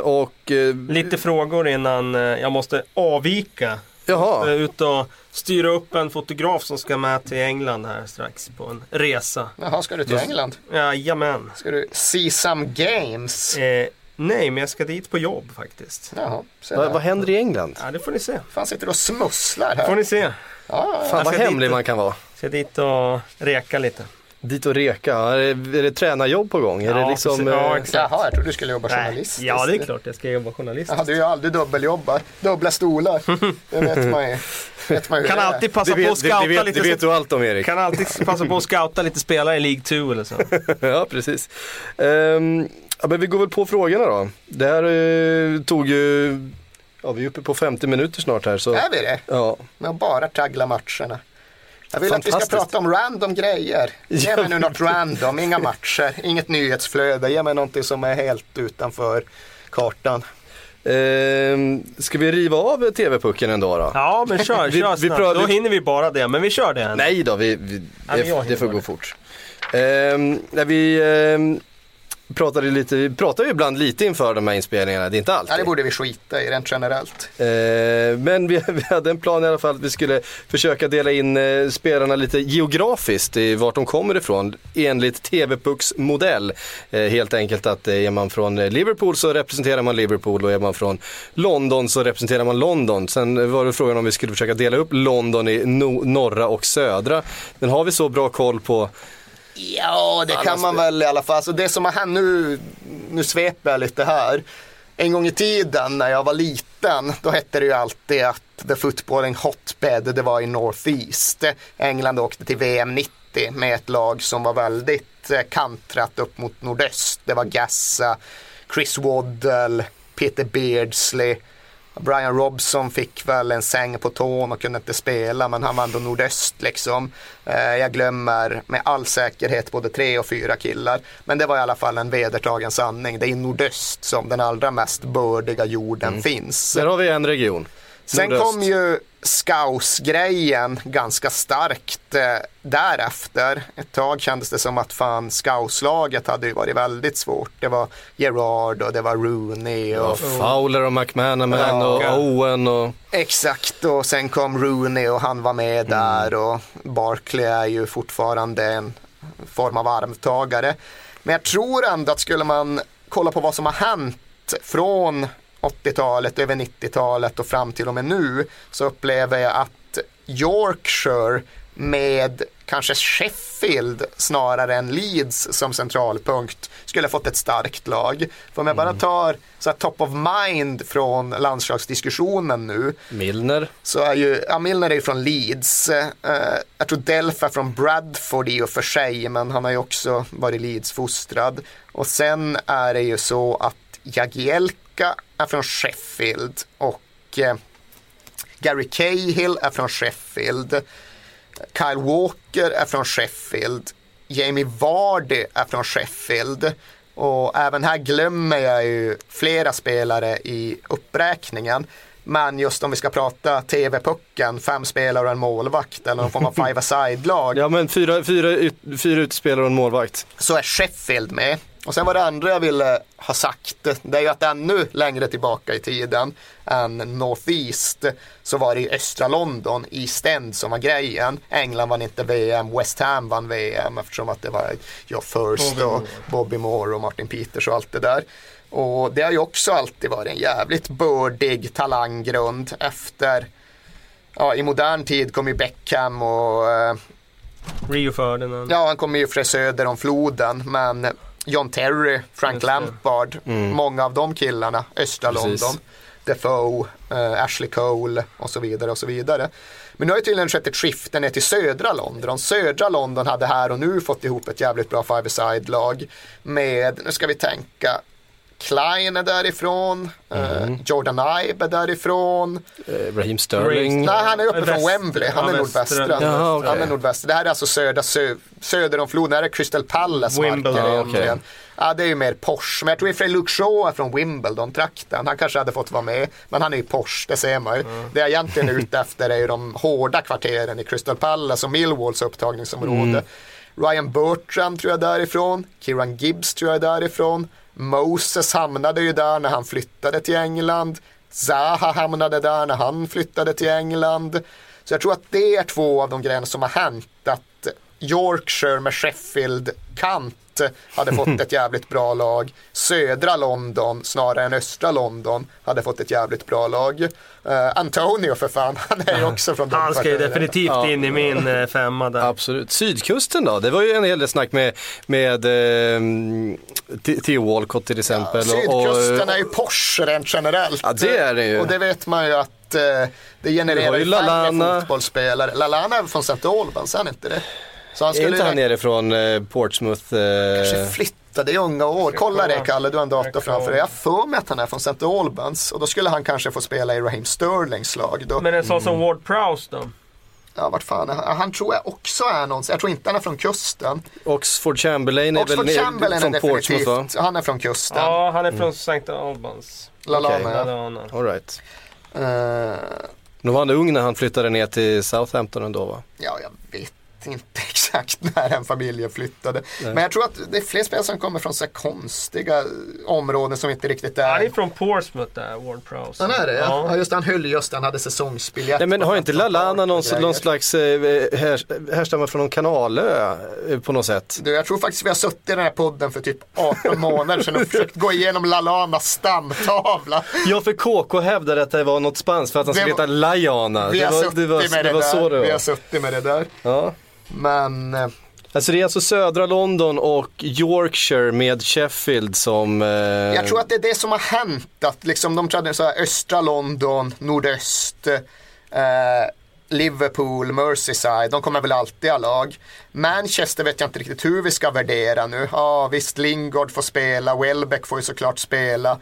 [SPEAKER 1] Och
[SPEAKER 3] Lite frågor innan jag måste avvika.
[SPEAKER 1] Jaha,
[SPEAKER 3] ute och styra upp en fotograf som ska med till England här strax på en resa.
[SPEAKER 2] Jaha, ska du till England?
[SPEAKER 3] Jajamän.
[SPEAKER 2] Ska du see some games?
[SPEAKER 3] Eh, nej, men jag ska dit på jobb faktiskt.
[SPEAKER 2] Jaha, se
[SPEAKER 1] vad, händer i England?
[SPEAKER 3] Ja, det får ni se.
[SPEAKER 2] Fan sitter du och smusslar
[SPEAKER 3] får
[SPEAKER 2] här?
[SPEAKER 3] ni se.
[SPEAKER 2] Ja, ja,
[SPEAKER 1] Fan
[SPEAKER 3] Jag
[SPEAKER 1] vad hemlig
[SPEAKER 3] dit-
[SPEAKER 1] man kan vara.
[SPEAKER 3] Ska dit och reka lite.
[SPEAKER 1] Dit och reka, är det, är det tränarjobb på gång? Är
[SPEAKER 3] Ja,
[SPEAKER 1] det liksom,
[SPEAKER 3] precis. Ja,
[SPEAKER 1] eh,
[SPEAKER 3] exakt.
[SPEAKER 2] Jaha, jag trodde du skulle jobba
[SPEAKER 3] Nej,
[SPEAKER 2] journalistiskt.
[SPEAKER 3] ja, det är klart jag ska jobba journalist.
[SPEAKER 2] Jaha, du är ju aldrig dubbeljobbar. Dubbla stolar. [laughs] Det vet man ju. Vet man ju
[SPEAKER 3] Kan
[SPEAKER 2] är.
[SPEAKER 3] alltid passa på att
[SPEAKER 1] det,
[SPEAKER 3] scouta
[SPEAKER 1] det, vet,
[SPEAKER 3] lite.
[SPEAKER 1] det vet du allt om Erik.
[SPEAKER 3] Kan alltid passa på att scouta lite spelare i League 2 eller så. [laughs]
[SPEAKER 1] ja, precis. Ehm, ja, men vi går väl på frågorna då. Det här eh, tog ju, ja vi är uppe på 50 minuter snart här så.
[SPEAKER 2] Är vi det?
[SPEAKER 1] Ja,
[SPEAKER 2] att bara traggla matcherna. Jag vill att vi ska prata om random grejer. Ge
[SPEAKER 1] Ja,
[SPEAKER 2] mig nu något random, inga matcher, inget nyhetsflöde. Ge mig någonting som är helt utanför kartan.
[SPEAKER 1] Ehm, ska vi riva av TV-pucken ändå då?
[SPEAKER 3] Ja, men kör,
[SPEAKER 1] Vi-
[SPEAKER 3] kör
[SPEAKER 1] vi
[SPEAKER 3] snabbt.
[SPEAKER 1] pratar-
[SPEAKER 3] Då hinner vi bara det, men vi kör det.
[SPEAKER 1] Nej då, vi, vi,
[SPEAKER 3] Ja,
[SPEAKER 1] det,
[SPEAKER 3] hinner
[SPEAKER 1] det får gå fort. Ehm, när vi, ehm, pratade lite, vi pratar ju ibland lite inför de här inspelningarna, det är inte alltid.
[SPEAKER 2] Ja, det borde vi skita i rent generellt.
[SPEAKER 1] Eh, men vi, [laughs] vi hade en plan i alla fall att vi skulle försöka dela in eh, spelarna lite geografiskt i vart de kommer ifrån enligt TV-Pucks modell. Eh, helt enkelt att eh, är man från eh, Liverpool så representerar man Liverpool och är man från London så representerar man London. Sen var det frågan om vi skulle försöka dela upp London i no norra och södra. Den har vi så bra koll på
[SPEAKER 2] Ja, det kan man väl i alla fall. Alltså det som har hänt nu, nu sveper jag lite här. En gång i tiden när jag var liten, då hette det ju alltid att the footballing hotbed, det var i North East. England åkte till VM 90 med ett lag som var väldigt eh, kantrat upp mot nordöst. Det var Gassa, Chris Waddle, Peter Beardsley, Brian Robson fick väl en säng på tån och kunde inte spela men han var ändå nordöst liksom. Eh, jag glömmer med all säkerhet både tre och fyra killar. Men det var i alla fall en vedertagen sanning. Det är i nordöst som den allra mest bördiga jorden finns.
[SPEAKER 1] Där har vi en region.
[SPEAKER 2] Sen kom ju Scouse-grejen ganska starkt eh, därefter. Ett tag kändes det som att fan Scouse-laget hade ju varit väldigt svårt. Det var Gerard och det var Rooney och
[SPEAKER 1] Och Fowler och McManaman
[SPEAKER 2] Ja.
[SPEAKER 1] och Owen och...
[SPEAKER 2] Exakt och sen kom Rooney och han var med där och Barkley är ju fortfarande en form av arvtagare. Men jag tror ändå att skulle man kolla på vad som har hänt från 80-talet över 90-talet och fram till och med nu så upplever jag att Yorkshire med kanske Sheffield snarare än Leeds som centralpunkt skulle fått ett starkt lag. För om jag bara tar så här, top of mind från landslagsdiskussionen nu
[SPEAKER 1] Milner.
[SPEAKER 2] så är ju, ja Milner är ju från Leeds. Eh, jag tror Delf är från Bradford i och för sig, men han har ju också varit Leeds-fostrad. Och sen är det ju så att Jagielka är från Sheffield och eh, Gary Cahill är från Sheffield. Kyle Walker är från Sheffield. Jamie Vardy är från Sheffield. Och även här glömmer jag ju flera spelare i uppräkningen. Men just om vi ska prata TV-pucken, fem spelare och en målvakt eller någon form av [laughs] five-a-side-lag.
[SPEAKER 1] Ja men fyra, fyra, ut, fyra utespelare och en målvakt.
[SPEAKER 2] så är Sheffield med. Och sen var det andra jag ville ha sagt, det är ju att ännu längre tillbaka i tiden än North East så var det i östra London, East End som var grejen. England vann inte VM, West Ham vann VM eftersom att det var Joe First
[SPEAKER 3] Bobby
[SPEAKER 2] och
[SPEAKER 3] Moore.
[SPEAKER 2] Bobby Moore och Martin Peters och allt det där. Och det har ju också alltid varit en jävligt bördig talanggrund efter Ja, i modern tid kom ju Beckham och eh,
[SPEAKER 3] Rio Ferdinand.
[SPEAKER 2] Ja, han kommer ju från söder om floden, men John Terry, Frank
[SPEAKER 3] Just.
[SPEAKER 2] Lampard, många av de killarna, östra
[SPEAKER 1] Precis.
[SPEAKER 2] London, Defoe, eh, Ashley Cole och så vidare och så vidare. Men nu har ju tydligen skett ett skifte ner till södra London. Södra London hade här och nu fått ihop ett jävligt bra five-a-side-lag med, nu ska vi tänka, Klein är därifrån, eh, Jordan Ibe är därifrån.
[SPEAKER 1] Eh, Raheem Sterling.
[SPEAKER 2] Nej, han är uppe från
[SPEAKER 3] Väst-
[SPEAKER 2] Wembley. Han
[SPEAKER 3] ja,
[SPEAKER 2] är
[SPEAKER 3] västra-
[SPEAKER 2] nordvästra.
[SPEAKER 1] Jaha, okej.
[SPEAKER 2] Han är nordvästra. Det här är alltså södra, sö, söder om floden. Det här är Crystal Palace
[SPEAKER 3] Wimbledon,
[SPEAKER 2] marker
[SPEAKER 1] ja,
[SPEAKER 2] egentligen.
[SPEAKER 1] okej.
[SPEAKER 2] Ja, det är ju mer Porsche. Men jag tror i och för sig Luke Shaw är från Wimbledon-trakten. Han kanske hade fått vara med. Men han är ju Porsche, det ser man ju. Det jag egentligen är ute efter är ju de hårda kvarteren i Crystal Palace och Millwalls upptagningsområde. Ryan Bertram tror jag är därifrån. Kieran Gibbs tror jag är därifrån. Moses hamnade ju där när han flyttade till England. Zaha hamnade där när han flyttade till England. Så jag tror att det är två av de grejerna som har hänt. Yorkshire med Sheffield-kant hade fått [laughs] ett jävligt bra lag. Södra London snarare än östra London hade fått ett jävligt bra lag. Eh, Antonio för fan, han är ju också från
[SPEAKER 3] Han ska ju definitivt
[SPEAKER 1] Ja.
[SPEAKER 3] in i min eh, femma där.
[SPEAKER 1] Absolut. Sydkusten då? Det var ju en hel del snack med, med eh, Theo Walcott till exempel. och-
[SPEAKER 2] Sydkusten
[SPEAKER 1] och,
[SPEAKER 2] är ju Porsche rent generellt.
[SPEAKER 1] Ja, det är det ju.
[SPEAKER 2] Och det vet man ju att eh, det genererar
[SPEAKER 1] ju
[SPEAKER 2] ju färre
[SPEAKER 1] Lallana.
[SPEAKER 2] fotbollsspelare. Lalana är från St. Albans, är han inte det? Så han
[SPEAKER 1] är
[SPEAKER 2] skulle
[SPEAKER 1] inte han nerifrån eh, Portsmouth?
[SPEAKER 2] kanske
[SPEAKER 1] Eh,
[SPEAKER 2] flyttade i unga år. Kolla det Kalle, du har en dator framför dig. Jag har för mig att han är från St. Albans. Och då skulle han kanske få spela i Raheem Sterlings lag. Då.
[SPEAKER 3] Men en sån
[SPEAKER 2] Mm.
[SPEAKER 3] som Ward Prowse då?
[SPEAKER 2] Ja, vart fan är han? Han tror jag också är någon. Jag tror inte han är från kusten.
[SPEAKER 1] Oxford Chamberlain är
[SPEAKER 2] Oxford
[SPEAKER 1] väl
[SPEAKER 2] Chamberlain är
[SPEAKER 1] från Portsmouth va?
[SPEAKER 2] definitivt. Han är från kusten.
[SPEAKER 3] Ja, han är
[SPEAKER 1] Mm.
[SPEAKER 3] från St. Albans.
[SPEAKER 2] Lalana, ja.
[SPEAKER 3] Lalana.
[SPEAKER 1] All right.
[SPEAKER 2] Eh,
[SPEAKER 1] Nu var han ung när han flyttade ner till Southampton ändå va?
[SPEAKER 2] Ja, jag vet inte [laughs] exakt när den familjen flyttade. Men jag tror att det är fler spelare som kommer från så här konstiga områden som inte riktigt är...
[SPEAKER 3] Han är från Portsmouth där, Ward Prowse.
[SPEAKER 2] Han är det ja. ja. just han höll just han hade säsongsbiljett.
[SPEAKER 1] Nej, men har inte
[SPEAKER 2] 15
[SPEAKER 1] Lalana någon, någon slags eh, här, härstammar från någon kanalö eh, på något sätt?
[SPEAKER 2] Du, jag tror faktiskt vi har suttit i den här podden för typ 18 [laughs] månader sedan och försökt gå igenom Lalanas stamtavla.
[SPEAKER 1] Ja, för KK hävdade att det var något spanskt för att han skulle
[SPEAKER 2] Det
[SPEAKER 1] heta Lajana.
[SPEAKER 2] Vi
[SPEAKER 1] Det
[SPEAKER 2] har
[SPEAKER 1] var,
[SPEAKER 2] suttit
[SPEAKER 1] det var,
[SPEAKER 2] med det,
[SPEAKER 1] det var så
[SPEAKER 2] där.
[SPEAKER 1] det
[SPEAKER 2] Vi har
[SPEAKER 1] var.
[SPEAKER 2] suttit med det där.
[SPEAKER 1] Ja.
[SPEAKER 2] Men eh,
[SPEAKER 1] Alltså det är alltså södra London och Yorkshire med Sheffield som... Eh,
[SPEAKER 2] jag tror att det är det som har hänt. Att liksom de här östra London, nordöst, eh, Liverpool, Merseyside, de kommer väl alltid ha lag. Manchester vet jag inte riktigt hur vi ska värdera nu. Ja visst, Lingard får spela, Welbeck får ju såklart spela.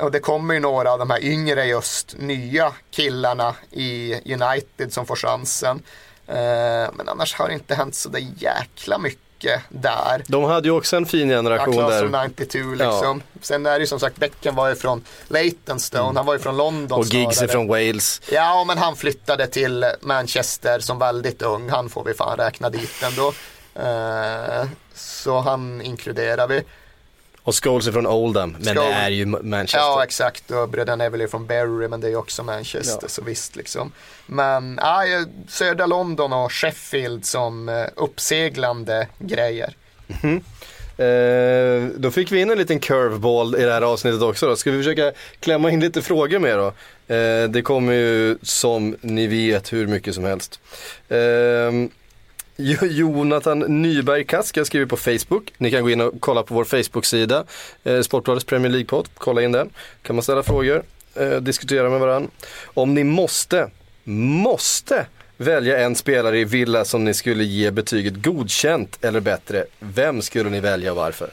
[SPEAKER 2] Och det kommer ju några av de här yngre just nya killarna i United som får chansen. Eh, men annars har det inte hänt så där jäkla mycket där.
[SPEAKER 1] De hade ju också en fin
[SPEAKER 2] Ja,
[SPEAKER 1] generation där.
[SPEAKER 2] of 92 liksom. Sen är det ju som sagt, Beckham var ju från Leytonstone, han var ju från London
[SPEAKER 1] Och Giggsy
[SPEAKER 2] snarare.
[SPEAKER 1] från Wales.
[SPEAKER 2] Ja, men han flyttade till Manchester som väldigt ung. Han får vi fan räkna dit ändå. Eh, så han inkluderar vi.
[SPEAKER 1] Och Scholes är från Oldham. Men det
[SPEAKER 2] Scholes-
[SPEAKER 1] är ju Manchester.
[SPEAKER 2] Ja, exakt. Och bröderna är väl från Bury, men det är också Manchester,
[SPEAKER 1] Ja.
[SPEAKER 2] så visst liksom. Men ja, södra London och Sheffield som eh, uppseglande grejer.
[SPEAKER 1] Eh, då fick vi in en liten curveball i det här avsnittet också då. Ska vi försöka klämma in lite frågor med då? Eh, det kommer ju som ni vet hur mycket som helst. Eh, Jonathan Nyberg Kask har skrivit på Facebook. Ni kan gå in och kolla på vår Facebook-sida. Eh, Sportbladets Premier League-podd. Kolla in den. kan man ställa frågor, eh, diskutera med varandra. Om ni måste, måste välja en spelare i Villa som ni skulle ge betyget godkänt eller bättre. Vem skulle ni välja och varför?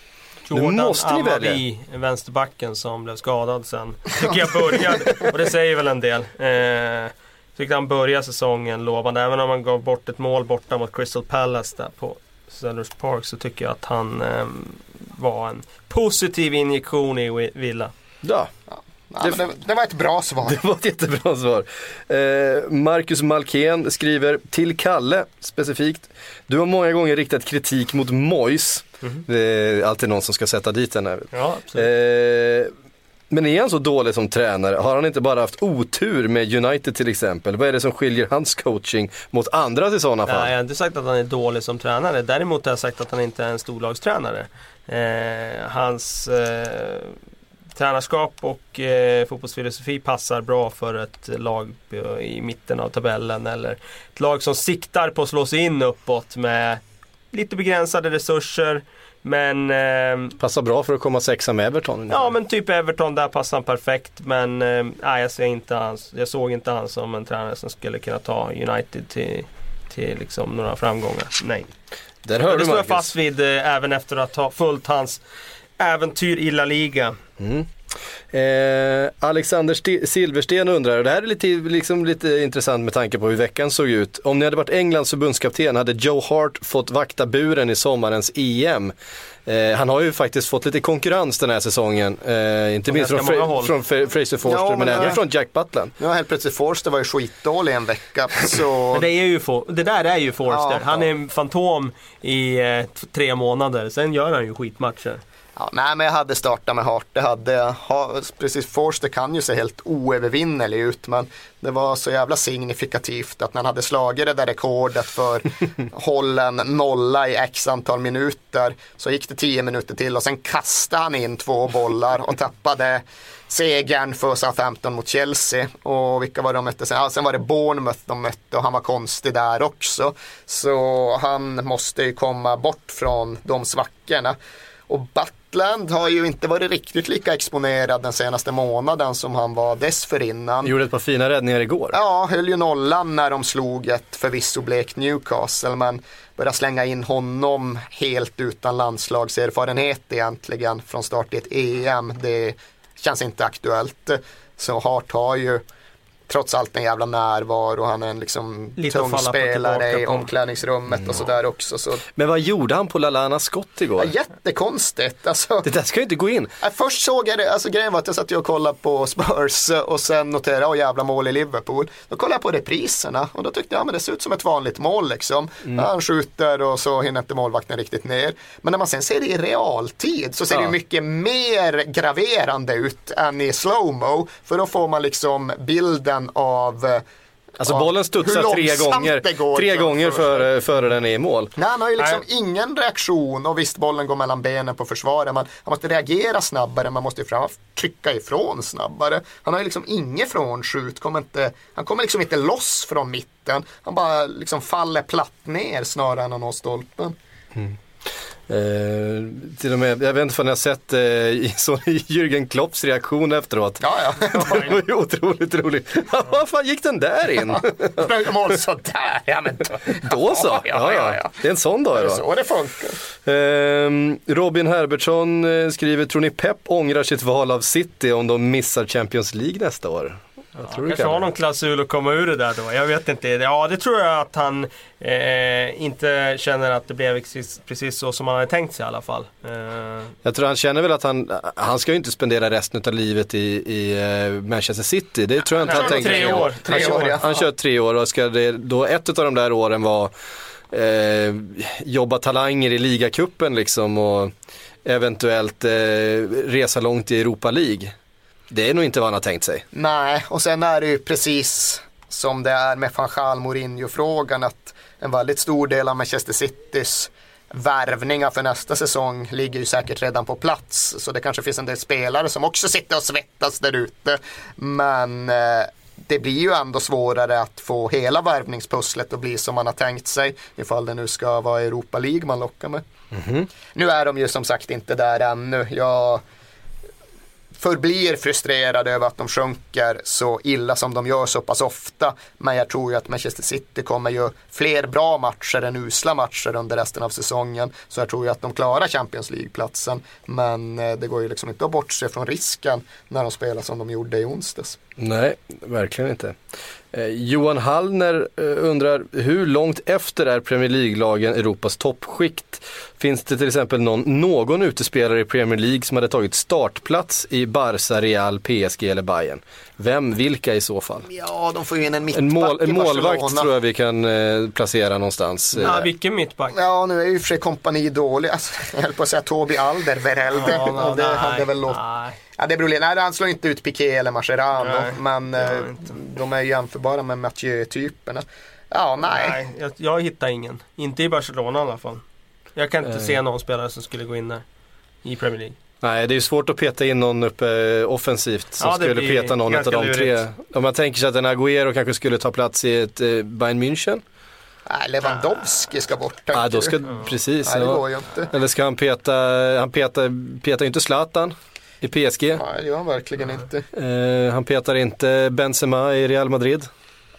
[SPEAKER 3] Jordan
[SPEAKER 1] måste ni välja.
[SPEAKER 3] Amavi, vänsterbacken som blev skadad sen. Tycker jag började, och det säger väl en del. Eh, tyckte han började säsongen lovande. Även om han gav bort ett mål borta mot Crystal Palace där på Sellers Park så tycker jag att han eh, var en positiv injektion i Villa.
[SPEAKER 1] Ja,
[SPEAKER 2] Ja, men det, det var ett bra svar. [laughs]
[SPEAKER 1] Det var ett jättebra svar. Eh, Marcus Malkén skriver till Kalle specifikt. Du har många gånger riktat kritik mot Mois. Det är alltid någon som ska sätta dit den här.
[SPEAKER 3] Ja, absolut.
[SPEAKER 1] Eh, men är han så dålig som tränare? Har han inte bara haft otur med United till exempel? Vad är det som skiljer hans coaching mot andra i sådana fall?
[SPEAKER 3] Nej, jag har inte sagt att han är dålig som tränare. Däremot har jag sagt att han inte är en storlagstränare. Eh, hans eh, tränarskap och eh, fotbollsfilosofi passar bra för ett lag i mitten av tabellen eller ett lag som siktar på att slå sig in uppåt med lite begränsade resurser. Men eh,
[SPEAKER 1] Passar bra för att komma sexa med Everton.
[SPEAKER 3] Ja men typ Everton, där passar han perfekt. Men eh, jag, ser inte hans, jag såg inte han som en tränare som skulle kunna ta United till, till liksom några framgångar. Nej.
[SPEAKER 1] Där hör
[SPEAKER 3] det
[SPEAKER 1] du
[SPEAKER 3] står jag fast vid eh, även efter att ha följt hans äventyr i La Liga.
[SPEAKER 1] Eh, Alexander Sti- Silversten undrar, och det här är lite, liksom lite intressant med tanke på hur veckan såg ut. Om ni hade varit Englands förbundskapten hade Joe Hart fått vakta buren i sommarens EM. Eh, han har ju faktiskt fått lite konkurrens den här säsongen. Eh, inte minst från, Fra-
[SPEAKER 3] håll.
[SPEAKER 1] från Fra- Fraser Forster
[SPEAKER 2] Ja,
[SPEAKER 1] men, även från Jack Butland.
[SPEAKER 2] Nu har helt plötsligt Forster var ju skitdålig en vecka. Så [laughs]
[SPEAKER 3] Men det, är ju For, det där är ju Forster.
[SPEAKER 2] Ja,
[SPEAKER 3] han är en fantom i eh, tre månader. Sen gör han ju skitmatcher.
[SPEAKER 2] Ja, nej men jag hade startat med Hart, det hade jag. Ha, precis, Forster kan ju se helt oövervinnelig ut men det var så jävla signifikativt att när han hade slagit det där rekordet för [laughs] hållen nolla i x antal minuter så gick det tio minuter till och sen kastade han in två bollar och tappade segern för Southampton mot Chelsea och vilka var det de mötte sen? Ja, sen var det Bournemouth de mötte och han var konstig där också. Så han måste ju komma bort från de svackorna. Och Butland har ju inte varit riktigt lika exponerad den senaste månaden som han var dessförinnan.
[SPEAKER 1] Gjorde ett par fina räddningar igår.
[SPEAKER 2] Ja, höll ju nollan när de slog ett förvisso blekt Newcastle men börja slänga in honom helt utan landslagserfarenhet egentligen från start i ett EM. Det känns inte aktuellt. Så Hart har ju trots allt en jävla närvaro. Han är en liksom
[SPEAKER 3] Lite att
[SPEAKER 2] tung spelare i omklädningsrummet och sådär också. Så,
[SPEAKER 1] Men vad gjorde han på Lalana skott igår?
[SPEAKER 2] ja, jättekonstigt. Alltså,
[SPEAKER 1] Det där ska ju inte gå in.
[SPEAKER 2] Ja, Först såg jag det, alltså grejen var att jag satt och kollade på Spurs och sen noterade, åh jävla mål i Liverpool. Då kollade jag på repriserna och då tyckte jag, ja men det ser ut som ett vanligt mål liksom.
[SPEAKER 1] Mm.
[SPEAKER 2] Han skjuter och så hinner inte målvakten riktigt ner. Men när man sen ser det i realtid så ser det
[SPEAKER 1] Ja.
[SPEAKER 2] ju mycket mer graverande ut än i slowmo. För då får man liksom bilden av eh,
[SPEAKER 1] Alltså bollen studsar tre gånger,
[SPEAKER 2] går
[SPEAKER 1] tre gånger före, före den är i mål.
[SPEAKER 2] Nej, han har ju liksom
[SPEAKER 3] Nej.
[SPEAKER 2] ingen reaktion och visst bollen går mellan benen på försvaret. Man, han måste reagera snabbare, man måste ju fram, trycka ifrån snabbare. Han har ju liksom inget frånskjut, kommer inte, han kommer liksom inte loss från mitten. Han bara liksom faller platt ner snarare än att nå stolpen.
[SPEAKER 1] Eh, till och med, jag vet inte om ni har sett eh, [laughs] så, Jürgen Klopps reaktion efteråt.
[SPEAKER 2] Ja, ja. [laughs]
[SPEAKER 1] Det var ju otroligt roligt. Vad fan gick den där in?
[SPEAKER 2] Mål sådär, ja men då,
[SPEAKER 1] Då så.
[SPEAKER 2] Ja, ja, ja.
[SPEAKER 1] Det är en sån dag
[SPEAKER 2] Det är så det funkar.
[SPEAKER 1] Ehm, Robin Herbertsson eh, skriver, tror ni Pep ångrar sitt val av City om de missar Champions League nästa år? Jag tror det
[SPEAKER 3] Kanske
[SPEAKER 1] kan
[SPEAKER 3] har
[SPEAKER 1] det.
[SPEAKER 3] någon klausul att komma ur det där då. Jag vet inte. Ja, det tror jag att han eh, inte känner att det blev precis, precis så som han hade tänkt sig i alla fall. Eh,
[SPEAKER 1] Jag tror han känner väl att han, han ska ju inte spendera resten av livet i, i eh, Manchester City. Det tror jag inte han
[SPEAKER 3] tre
[SPEAKER 1] tänker.
[SPEAKER 3] år.
[SPEAKER 2] Tre
[SPEAKER 1] han,
[SPEAKER 2] år,
[SPEAKER 1] kör,
[SPEAKER 2] ja.
[SPEAKER 1] han kör tre år och ska det, då ett av de där åren vara eh, jobba talanger i ligacupen liksom och eventuellt eh, resa långt i Europa League. Det är nog inte vad han har tänkt sig.
[SPEAKER 2] Nej, och sen är det ju precis som det är med van Gaal Mourinho-frågan att en väldigt stor del av Manchester Citys värvningar för nästa säsong ligger ju säkert redan på plats. Så det kanske finns en del spelare som också sitter och svettas där ute. Men eh, det blir ju ändå svårare att få hela värvningspusslet att bli som man har tänkt sig ifall det nu ska vara Europa League man lockar med. Nu är de ju som sagt inte där ännu. Jag förblir frustrerad över att de sjunker så illa som de gör så pass ofta. Men jag tror ju att Manchester City kommer göra fler bra matcher än usla matcher under resten av säsongen. Så jag tror ju att de klarar Champions League-platsen. Men eh, det går ju liksom inte att bortse från risken när de spelar som de gjorde i onsdags.
[SPEAKER 1] Nej, verkligen inte. Eh, Johan Hallner eh, undrar, hur långt efter är Premier League-lagen Europas toppskikt? Finns det till exempel någon, någon utespelare i Premier League som hade tagit startplats i Barca, Real, PSG eller Bayern? Vem, vilka i så fall?
[SPEAKER 2] Ja, de får ju in en mittback
[SPEAKER 1] En, mål, en målvakt
[SPEAKER 2] Barcelona.
[SPEAKER 1] tror jag vi kan eh, placera någonstans.
[SPEAKER 3] ja,
[SPEAKER 1] Eh,
[SPEAKER 3] vilken mittback?
[SPEAKER 2] Ja, nu är ju för kompani dålig. Alltså, [laughs] jag höll på att säga Tobi Alderweireld.
[SPEAKER 3] Ja,
[SPEAKER 2] och det
[SPEAKER 3] nej,
[SPEAKER 2] hade väl låtit. Ja, det beror lite. Nej, han slår inte ut Piqué eller Mascherano.
[SPEAKER 3] Nej,
[SPEAKER 2] men eh, de är ju jämförbara med Mathieu-typerna. Ja, nej.
[SPEAKER 3] Nej, jag, jag hittar ingen. Inte i Barcelona i alla fall. Jag kan inte
[SPEAKER 1] Eh.
[SPEAKER 3] se någon spelare som skulle gå in där. I Premier League.
[SPEAKER 1] Nej, det är ju svårt att peta in någon uppe eh, offensivt som
[SPEAKER 3] Ja,
[SPEAKER 1] skulle peta någon av de tre.
[SPEAKER 3] lurigt.
[SPEAKER 1] Om man tänker sig att en Agüero kanske skulle ta plats i ett eh, Bayern München.
[SPEAKER 2] nej Lewandowski ska bort.
[SPEAKER 1] Ja, då ska, precis.
[SPEAKER 2] Nej, det går ju inte.
[SPEAKER 1] Eller ska han peta, han petar, petar ju inte Zlatan i PSG.
[SPEAKER 2] Nej, det gör han verkligen inte.
[SPEAKER 1] Eh, han petar inte Benzema i Real Madrid.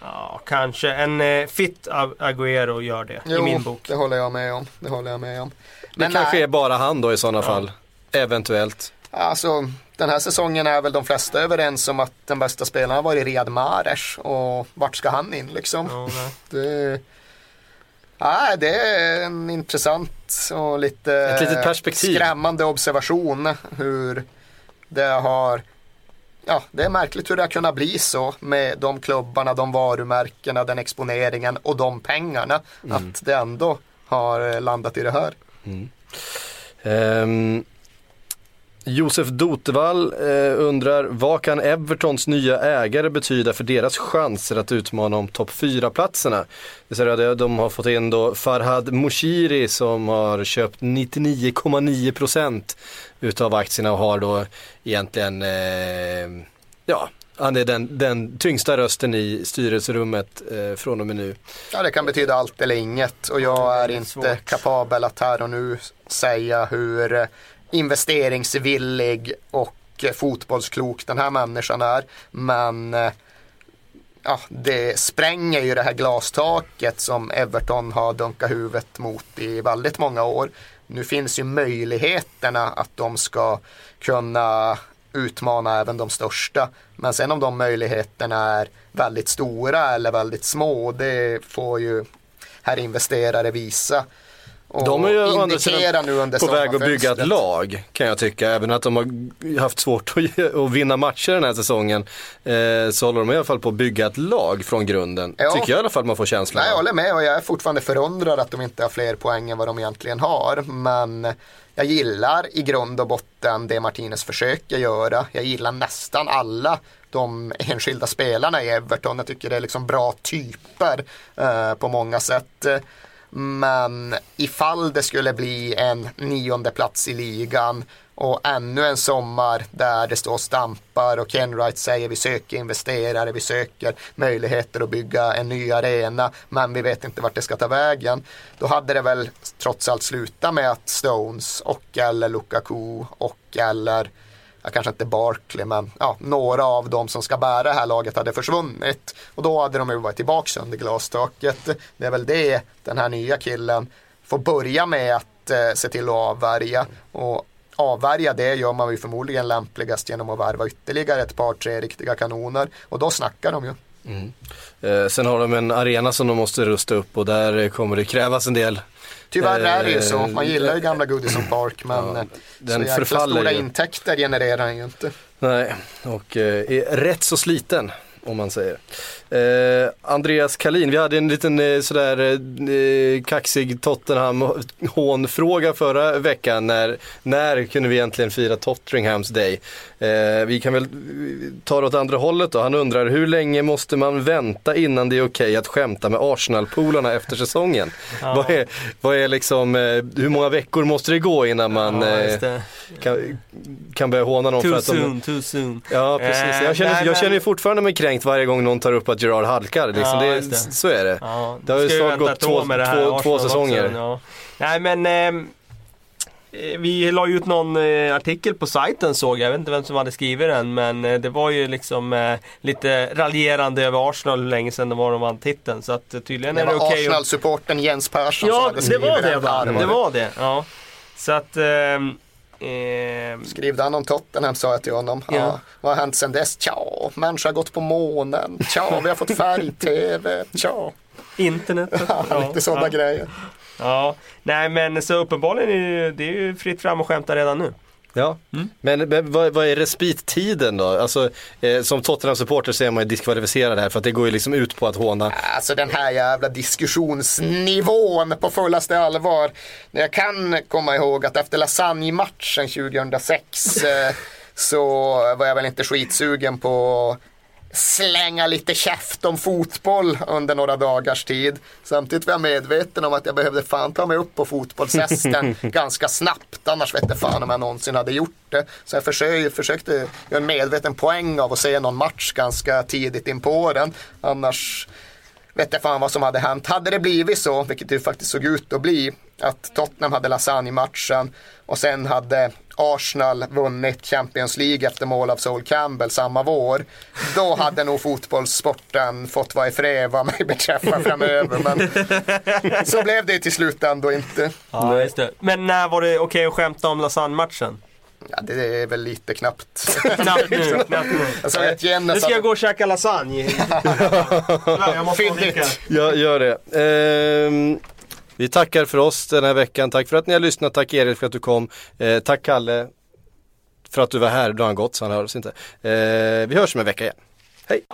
[SPEAKER 3] Ja, kanske. En eh, fit Ag- Agüero gör det. I min bok.
[SPEAKER 2] det håller jag med om. Det håller jag med om.
[SPEAKER 1] Det
[SPEAKER 2] Men
[SPEAKER 1] kanske
[SPEAKER 2] nej,
[SPEAKER 1] är bara han då i sådana fall. Eventuellt.
[SPEAKER 2] alltså den här säsongen är väl de flesta överens om att den bästa spelaren har varit Riyad Mahrez. Och vart ska han in liksom?
[SPEAKER 3] Ja, nej.
[SPEAKER 2] Det, nej, det är en intressant och lite
[SPEAKER 1] Ett litet perspektiv.
[SPEAKER 2] skrämmande observation hur det har Ja, det är märkligt hur det har kunnat bli så med de klubbarna, de varumärkena, den exponeringen och de pengarna.
[SPEAKER 1] Mm.
[SPEAKER 2] Att det ändå har landat i det här.
[SPEAKER 1] Ehm, Josef Dotevall eh, undrar, vad kan Evertons nya ägare betyda för deras chanser att utmana om topp 4-platserna? Det vill säga, det- De har fått in då Farhad Moshiri som har köpt 99,9% utav aktierna och har då egentligen, eh, ja, han är den, den tyngsta rösten i styrelserummet eh, från och med nu.
[SPEAKER 2] Ja, det kan betyda allt eller inget och jag är
[SPEAKER 3] är
[SPEAKER 2] inte
[SPEAKER 3] svårt.
[SPEAKER 2] kapabel att här och nu säga hur eh, investeringsvillig och fotbollsklok den här människan är. Men eh, ja, det spränger ju det här glastaket som Everton har dunkat huvudet mot i väldigt många år. Nu finns ju möjligheterna att de ska kunna utmana även de största. Men sen om de möjligheterna är väldigt stora eller väldigt små, det får ju här investerare visa. Och
[SPEAKER 1] De är ju
[SPEAKER 2] indikera nu under
[SPEAKER 1] på väg att bygga ett lag kan jag tycka. Även att de har haft svårt att, vinna matcher den här säsongen. Eh, så håller de i alla fall på att bygga ett lag från grunden.
[SPEAKER 2] Ja.
[SPEAKER 1] Tycker jag i alla fall man får känslan
[SPEAKER 2] Nej, jag håller med och jag är fortfarande förundrad att de inte har fler poäng än vad de egentligen har. Men jag gillar i grund och botten det Martinez försöker göra. Jag gillar nästan alla de enskilda spelarna i Everton. Jag tycker det är liksom bra typer eh, på många sätt. Men ifall det skulle bli en nionde plats i ligan och ännu en sommar där det står och stampar och Kenwright säger vi söker investerare, vi söker möjligheter att bygga en ny arena men vi vet inte vart det ska ta vägen. Då hade det väl trots allt slutat med att Stones och eller Lukaku och eller ja, kanske inte Barkley men ja, några av dem som ska bära det här laget hade försvunnit. Och då hade de ju varit tillbaka under glastaket. Det är väl det den här nya killen får börja med att eh, se till att avvärja. Och avvärja det gör man ju förmodligen lämpligast genom att värva ytterligare ett par tre riktiga kanoner. Och då snackar de ju. Mm.
[SPEAKER 1] Eh, sen har de en arena som de måste rusta upp och där kommer det krävas en del.
[SPEAKER 2] Tyvärr är det ju
[SPEAKER 1] Eh,
[SPEAKER 2] så. Man gillar ju gamla Goodison Park men
[SPEAKER 1] Ja,
[SPEAKER 2] eh,
[SPEAKER 1] den
[SPEAKER 2] så jäkla stora
[SPEAKER 1] ju.
[SPEAKER 2] intäkter genererar den ju inte.
[SPEAKER 1] Nej, och eh, är rätt så sliten om man säger. Eh, Andreas Kalin, vi hade en liten eh, sådär eh, kaxig Tottenham-hånfråga förra veckan. När, när kunde vi egentligen fira Tottenhams Day? Eh, vi kan väl eh, ta det åt andra hållet då. Han undrar hur länge måste man vänta innan det är okej att skämta med Arsenal-polarna efter säsongen? Vad, är, vad är liksom, eh, hur många veckor måste det gå innan man
[SPEAKER 3] Ja,
[SPEAKER 1] eh, kan, kan börja håna någon för
[SPEAKER 3] Too
[SPEAKER 1] att de
[SPEAKER 3] soon, too soon.
[SPEAKER 1] Ja precis, jag känner, jag känner fortfarande mig kränkt varje gång någon tar upp att Gerard halkar. Liksom.
[SPEAKER 3] Ja,
[SPEAKER 1] det,
[SPEAKER 3] det.
[SPEAKER 1] Så är det.
[SPEAKER 3] Ja,
[SPEAKER 1] Det har ju snart gått två,
[SPEAKER 3] år med det här
[SPEAKER 1] två, två säsonger.
[SPEAKER 3] Också, ja. Nej men ehm, eh, vi la ju ut någon eh, artikel på sajten såg jag, jag vet inte vem som hade skrivit den men eh, det var ju liksom eh, lite raljerande över Arsenal hur länge sedan det var de vann titeln så att eh, tydligen
[SPEAKER 2] Det
[SPEAKER 3] är det
[SPEAKER 2] var
[SPEAKER 3] okej att-
[SPEAKER 2] Arsenal-supporten Jens Persson som
[SPEAKER 3] Ja,
[SPEAKER 2] hade
[SPEAKER 3] det
[SPEAKER 2] skrivit
[SPEAKER 3] var det
[SPEAKER 2] den. Ja,
[SPEAKER 3] Det var det, ja. Så att ehm, ehm,
[SPEAKER 2] Skrev han om Tottenham sa jag till honom. Ja.
[SPEAKER 3] Ja.
[SPEAKER 2] vad har hänt sedan dess? Tja, människor har gått på månen. Tja, vi har fått färg-tv. Tja,
[SPEAKER 3] internet. [laughs]
[SPEAKER 2] ja, lite sådana grejer.
[SPEAKER 3] Ja, nej men så uppenbarligen är det, ju- det är ju fritt fram och skämta redan nu.
[SPEAKER 1] Ja.
[SPEAKER 3] Mm.
[SPEAKER 1] Men, men vad, vad är respittiden då? Alltså, eh, som Tottenham-supporter så är man ju diskvalificerad här för att det går ju liksom ut på att håna.
[SPEAKER 2] Alltså den här jävla diskussionsnivån på fullaste allvar. Jag kan komma ihåg att efter Lasagne-matchen 2006 eh, så var jag väl inte skitsugen på slänga lite käft om fotboll under några dagars tid. Samtidigt var jag medveten om att jag behövde fan ta mig upp på fotbollshästen [laughs] ganska snabbt. Annars vet jag fan om jag någonsin hade gjort det. Så jag försökte, försökte göra en medveten poäng av att se någon match ganska tidigt in på den. Annars vet jag fan vad som hade hänt. Hade det blivit så, vilket det faktiskt såg ut att bli, att Tottenham hade lasagne-matchen och sen hade Arsenal vunnit Champions League efter mål av Sol Campbell samma vår. Då hade nog fotbollssporten fått vara i fred vad mig beträffar framöver. Men så blev det till slut ändå inte.
[SPEAKER 3] Ja, just det. Men när var det okej att skämta om Lausanne-matchen?
[SPEAKER 2] Ja, det är väl lite knappt.
[SPEAKER 3] Knappt nu, knappt nu.
[SPEAKER 2] Alltså, vet
[SPEAKER 3] Nu ska jag gå och käka lasagne. [laughs] Ja, jag måste få
[SPEAKER 2] Fyndigt.
[SPEAKER 3] dricka.
[SPEAKER 1] Ja, gör det. Ehm, vi tackar för oss den här veckan. Tack för att ni har lyssnat. Tack Erik för att du kom. Eh, tack Kalle för att du var här. Då har han gått så han hördes inte. Eh, vi hörs om en vecka igen. Hej!